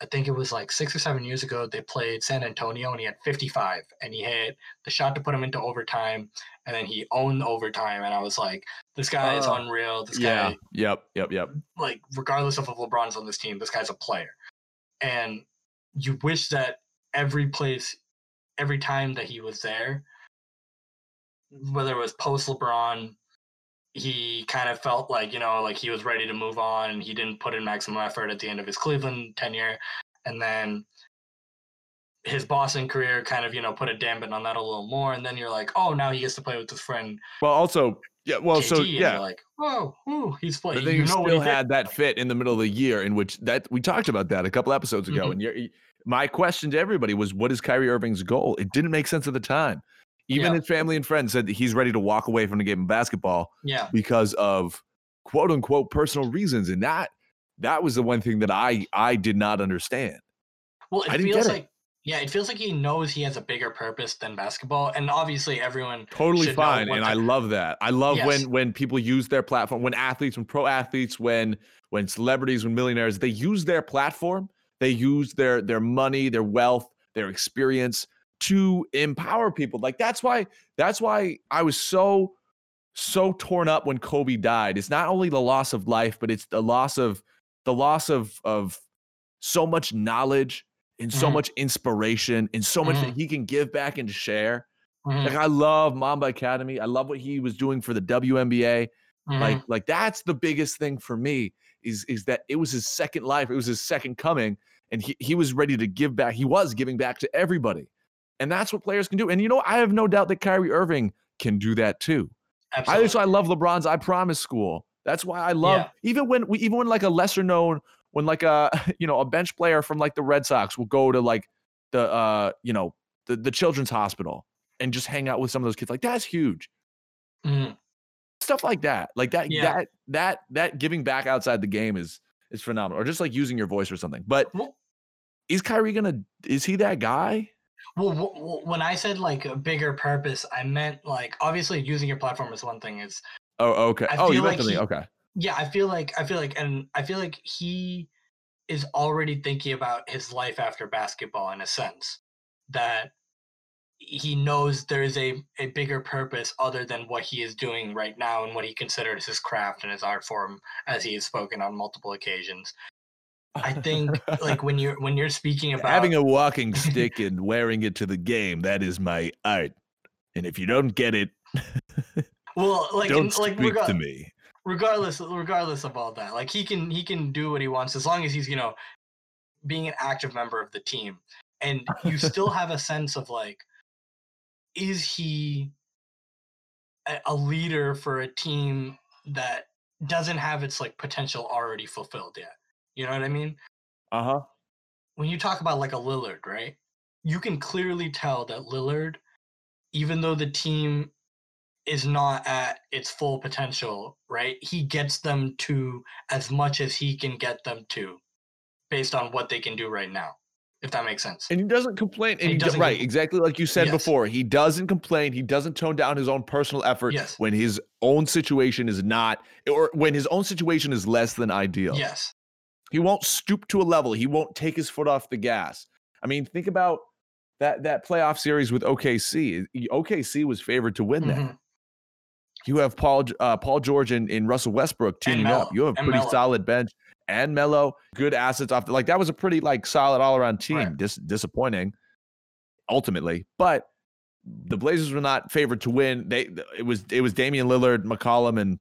I think it was like six or seven years ago they played San Antonio and he had 55 and he hit the shot to put him into overtime and then he owned overtime and I was like, this guy is Oh. unreal. This Yeah. guy Yep. Yep. Yep. like regardless of if LeBron's on this team, this guy's a player. And you wish that every place, every time that he was there, whether it was post LeBron, he kind of felt like, you know, like he was ready to move on and he didn't put in maximum effort at the end of his Cleveland tenure. And then his Boston career kind of, you know, put a dampen on that a little more. And then you're like, oh, now he gets to play with his friend Well, also, yeah. Well, so yeah. you're like, whoa, ooh, he's But playing. then You you know still had that fit in the middle of the year in which that we talked about that a couple episodes ago. Mhm. And you're, my question to everybody was, what is Kyrie Irving's goal? It didn't make sense at the time. Even Yeah. his family and friends said that he's ready to walk away from the game of basketball Yeah. because of quote unquote personal reasons. And that that was the one thing that I I did not understand. Well, it feels get it. like yeah, it feels like he knows he has a bigger purpose than basketball, and obviously everyone. Totally fine. And to- I love that. I love Yes. when when people use their platform, when athletes, when pro athletes, when when celebrities, when millionaires, they use their platform, they use their their money, their wealth, their experience to empower people. Like that's why that's why I was so so torn up when Kobe died. It's not only the loss of life, but it's the loss of the loss of of so much knowledge and so Mhm. much inspiration and so much that Mhm. he can give back and share. Mhm, Like I love Mamba Academy. I love what he was doing for the WNBA. Like like that's the biggest thing for me is is that it was his second life. It was his second coming and he he was ready to give back. He was giving back to everybody. And that's what players can do. And you know, I have no doubt that Kyrie Irving can do that too. I, absolutely. that's why I love LeBron's I Promise School. That's why I love Yeah. even when we even when like a lesser known when like a [LAUGHS] you know a bench player from like the Red Sox will go to like the uh you know the the children's hospital and just hang out with some of those kids like that's huge Mhm. stuff like that like that Yeah. that that that giving back outside the game is is phenomenal or just like using your voice or something but Well, is Kyrie gonna is he that guy well, w- when I said like a bigger purpose, I meant like obviously using your platform is one thing. It's oh okay oh you meant like he- okay yeah, I feel like I feel like, and I feel like he is already thinking about his life after basketball in a sense that he knows there is a, a bigger purpose other than what he is doing right now and what he considers his craft and his art form as he has spoken on multiple occasions i think like when you're when you're speaking about [LAUGHS] having a walking stick [LAUGHS] and wearing it to the game that is my art. And if you don't get it [LAUGHS] well like don't like speak rega- to me. regardless regardless of all that like he can he can do what he wants as long as he's you know being an active member of the team, and you still have a sense of like, is he a, a leader for a team that doesn't have its like potential already fulfilled yet? You know what I mean? Uh huh. when you talk about like a Lillard, right? You can clearly tell that Lillard, even though the team is not at its full potential, right? He gets them to as much as he can get them to based on what they can do right now, if that makes sense. And he doesn't complain. And he he doesn't right, exactly like you said Yes. before. He doesn't complain. He doesn't tone down his own personal effort Yes. when his own situation is not, or when his own situation is less than ideal. Yes. He won't stoop to a level. He won't take his foot off the gas. I mean, think about that that playoff series with OKC. OKC was favored to win that. Mhm. You have Paul uh, Paul George and, and Russell Westbrook teaming up. You have a pretty Melo. solid bench and Melo, good assets off. The, like that was a pretty like solid all around team. Right. Dis- disappointing, ultimately, but the Blazers were not favored to win. They it was it was Damian Lillard, McCollum, and that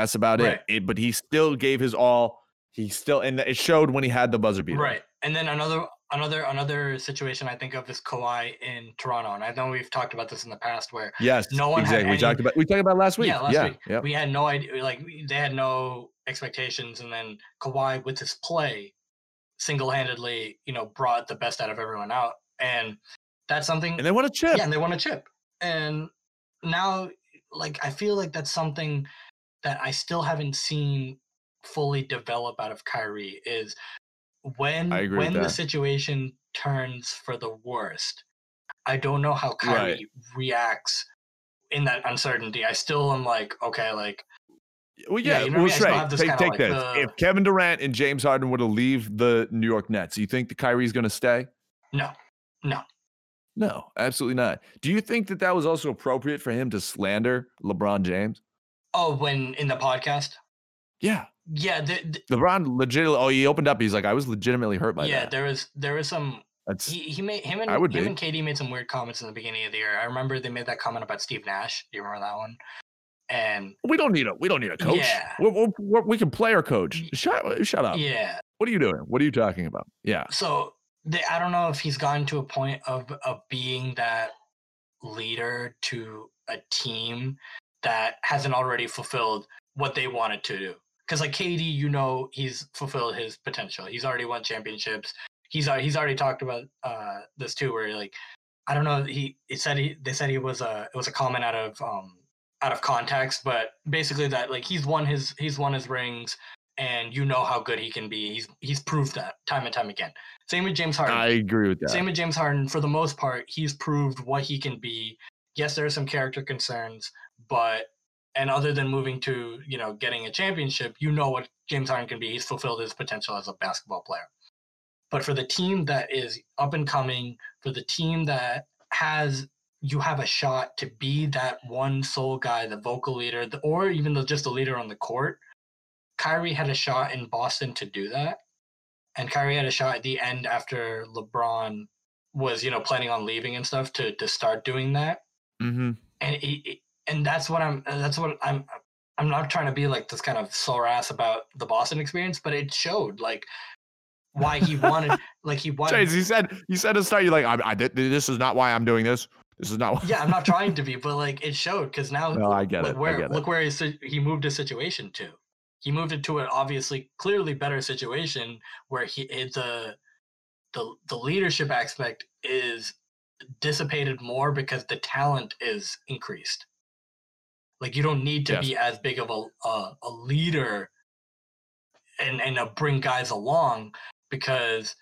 that's about Right. it. it. But he still gave his all. He still and it showed when he had the buzzer beater. Right. And then another another another situation I think of is Kawhi in Toronto. And I know we've talked about this in the past where Yes. No one exactly. we talked about we talked about last week. Yeah, last yeah. week. We had no idea like they had no expectations and then Kawhi with his play single-handedly, you know, brought the best out of everyone out. And that's something And they won a chip. yeah, and they won a chip. And now like I feel like that's something that I still haven't seen fully develop out of Kyrie is when I agree with when the that. situation turns for the worst. I don't know how Kyrie Right. reacts in that uncertainty. I still am like, okay, like Well, Yeah, yeah, you know I well, mean? Straight. this Take, take like, this. uh, if Kevin Durant and James Harden were to leave the New York Nets, do you think the Kyrie's going to stay? no, no. No, absolutely not. Do you think that that was also appropriate for him to slander LeBron James? Oh, when in the podcast, Yeah, yeah, the, the- LeBron legitimately. Oh, he opened up. He's like, I was legitimately hurt by yeah, that. Yeah, there was there was some That's he, he made him and I would him be. and KD made some weird comments in the beginning of the year. I remember they made that comment about Steve Nash. Do you remember that one? And we don't need a we don't need a coach. Yeah. we we we we can play our coach. Shut shut up. yeah, What are you doing? What are you talking about? Yeah, so they, I don't know if he's gotten to a point of of being that leader to a team that hasn't already fulfilled what they wanted to do. Because like KD, you know, he's fulfilled his potential. He's already won championships. He's already he's already talked about uh this too, where like I don't know, he it said he they said he was a it was a comment out of um out of context, but basically that like he's won his he's won his rings and you know how good he can be. He's he's proved that time and time again. Same with James Harden. I agree with that. Same with James Harden. For the most part, he's proved what he can be. Yes, there are some character concerns, but and other than moving to you know getting a championship, you know what James Harden can be. He's fulfilled his potential as a basketball player. But for the team that is up and coming, for the team that has you have a shot to be that one sole guy, the vocal leader, the, or even the, just the leader on the court. Kyrie had a shot in Boston to do that and Kyrie had a shot at the end after LeBron was, you know, planning on leaving and stuff to to start doing that. mm-hmm. And he, he- and that's what I'm. That's what I'm. I'm not trying to be like this kind of sore ass about the Boston experience, but it showed like why he wanted, [LAUGHS] like he wanted. Chase, he said he said to start. You're like, I, I, did- this is not why I'm doing this. This is not. Why. yeah, I'm not trying to be, [LAUGHS] but like it showed because now No, I get look it. Where get it. look where his, si- he moved his situation to. He moved it to an obviously clearly better situation where he it- the the the leadership aspect is dissipated more because the talent is increased. Like you don't need to Yes. be as big of a a, a leader and and uh, bring guys along because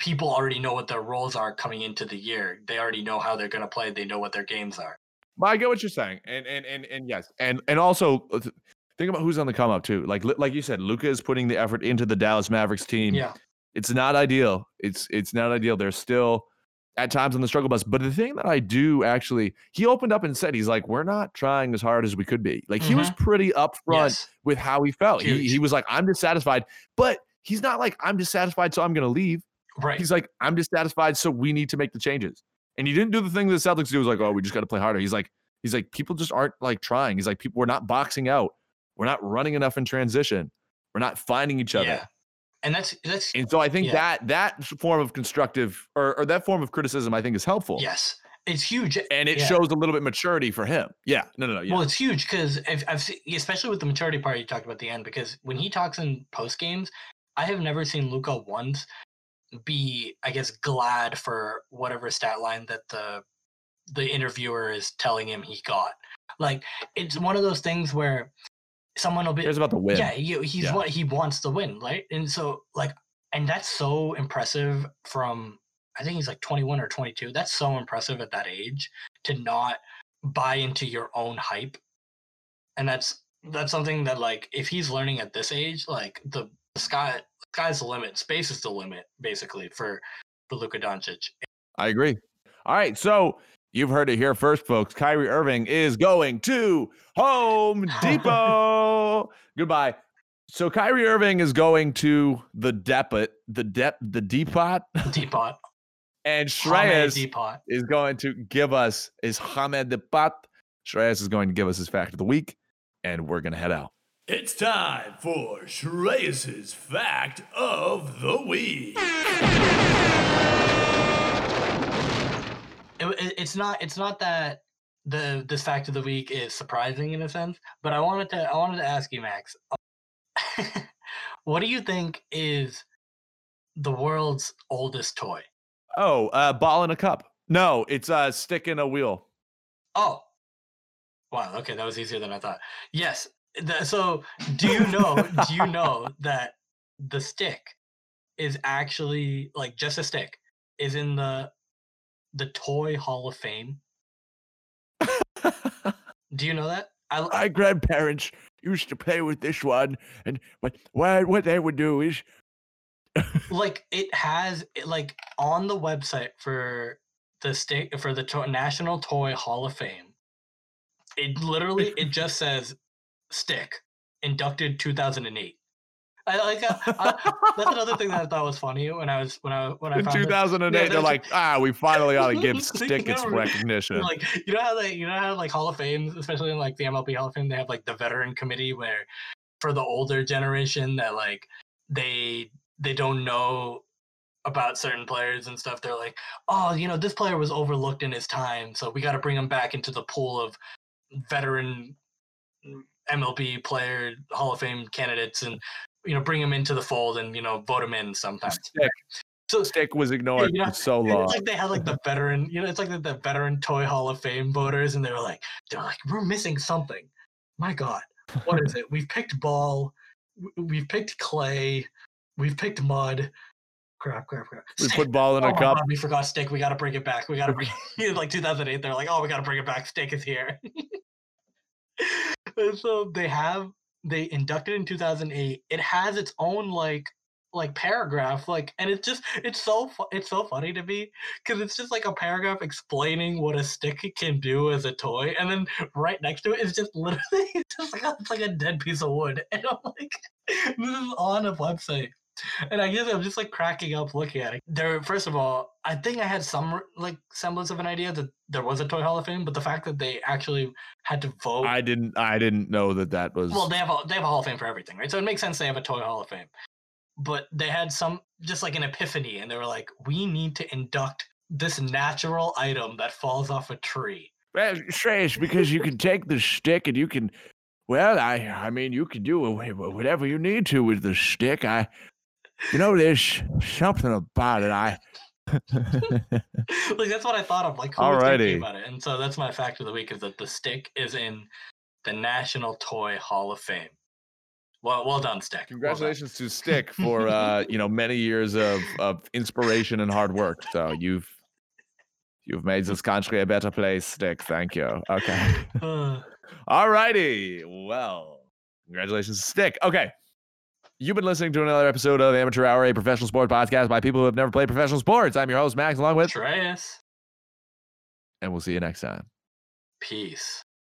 people already know what their roles are coming into the year. They already know how they're going to play. They know what their games are. But I get what you're saying, and and and and yes, and and also think about who's on the come up too. Like like you said, Luka is putting the effort into the Dallas Mavericks team. Yeah. it's not ideal. It's it's not ideal. They're still at times on the struggle bus. But the thing that I do actually, he opened up and said he's like, we're not trying as hard as we could be. Like he was mm-hmm. pretty upfront Yes. with how he felt. He, he was like, I'm dissatisfied, but he's not like I'm dissatisfied, so I'm gonna leave. Right. He's like, I'm dissatisfied, so we need to make the changes. And he didn't do the thing that the Celtics do. Was like, oh, we just got to play harder. He's like, he's like, people just aren't like trying. He's like, people, we're not boxing out. We're not running enough in transition. We're not finding each other. Yeah. And that's that's And so I think Yeah. that that form of constructive or, or that form of criticism I think is helpful. yes, it's huge. And it Yeah. shows a little bit maturity for him. Yeah. No, no, no. Yeah. Well, it's huge because I've, I've seen, especially with the maturity part you talked about at the end, because when he talks in post games, I have never seen Luka once be, I guess, glad for whatever stat line that the the interviewer is telling him he got. Like it's one of those things where someone will be, Here's about the win. yeah, he, he's Yeah. what he wants to win, right? And so like, and that's so impressive from I think he's like 21 or 22. That's so impressive at that age to not buy into your own hype. And that's that's something that like if he's learning at this age, like the sky sky's the limit. Space is the limit, basically, for for Luka Doncic. I agree. All right. So you've heard it here first, folks. Kyrie Irving is going to Home [LAUGHS] Depot. Goodbye. So Kyrie Irving is going to the depot, the dep, the depot, depot, [LAUGHS] and Hamed Shreyas Teapot. is going to give us his Hamed Depot. Shreyas is going to give us his fact of the week, and we're gonna head out. It's time for Shreyas's Fact of the Week. [LAUGHS] it, it- it's not it's not that the this fact of the week is surprising in a sense but i wanted to i wanted to ask you max [LAUGHS] what do you think is the world's oldest toy Oh, uh, ball in a cup. No, it's a stick in a wheel. oh wow okay that was easier than i thought yes the, so do you know do you know [LAUGHS] that the stick is actually like just a stick is in the the toy hall of fame [LAUGHS] do you know that I, My grandparents used to play with this one, and what what what they would do is [LAUGHS] like it has like on the website for the state for the to- National Toy Hall of Fame. It literally it just says stick inducted 2008. I like uh, I, that's another thing that I thought was funny when I was when I when I in 2008 Yeah, they're like, ah, we finally ought to give [LAUGHS] stick its recognition. like you know how they you know how like Hall of Fame, especially in like the MLB Hall of Fame, they have like the veteran committee where for the older generation that like they they don't know about certain players and stuff. They're like, oh, you know, this player was overlooked in his time, so we got to bring him back into the pool of veteran MLB player Hall of Fame candidates and you know bring him into the fold and you know vote him in sometimes. Stick, So stick was ignored you know, for so long. It's like they had like the veteran, you know, it's like the, the veteran toy hall of fame voters, and they were like, they're like, we're missing something. My God, what is it? We've picked ball, we've picked clay, we've picked mud. Crap, crap, crap. We Stick. put ball in Oh a cup. God, we forgot stick. We got to bring it back. We got to bring [LAUGHS] [LAUGHS] like 2008. They're like, oh, we got to bring it back. Stick is here. [LAUGHS] so they have they inducted in 2008. It has its own like like paragraph like and it's just it's so fu- it's so funny to me because it's just like a paragraph explaining what a stick can do as a toy and then right next to it is just [LAUGHS] literally just like a, it's like a dead piece of wood [LAUGHS] and i'm like this is on a website and i guess i'm just like cracking up looking at it there first of all i think i had some like semblance of an idea that there was a toy hall of fame but the fact that they actually had to vote I didn't I didn't know that that was well, they have a they have a Hall of Fame for everything, right? So it makes sense they have a toy Hall of Fame. But they had some just like an epiphany, and they were like, "We need to induct this natural item that falls off a tree." Well, strange because you can take the stick and you can well, I I mean you can do whatever you need to with the stick. I you know there's something about it. I [LAUGHS] like that's what I thought of. Like, who was thinking about it? And so that's my fact of the week: is that the stick is in the National Toy Hall of Fame. Well, well done, stick. Well done. Congratulations to Stick for uh, [LAUGHS] you know many years of of inspiration and hard work. So you've you've made this country a better place, Stick. Thank you. Okay. [SIGHS] All righty. Well, congratulations, Stick. Okay. You've been listening to another episode of Amateur Hour, a professional sports podcast by people who have never played professional sports. I'm your host, Max, along with, Shreyas, and we'll see you next time. peace.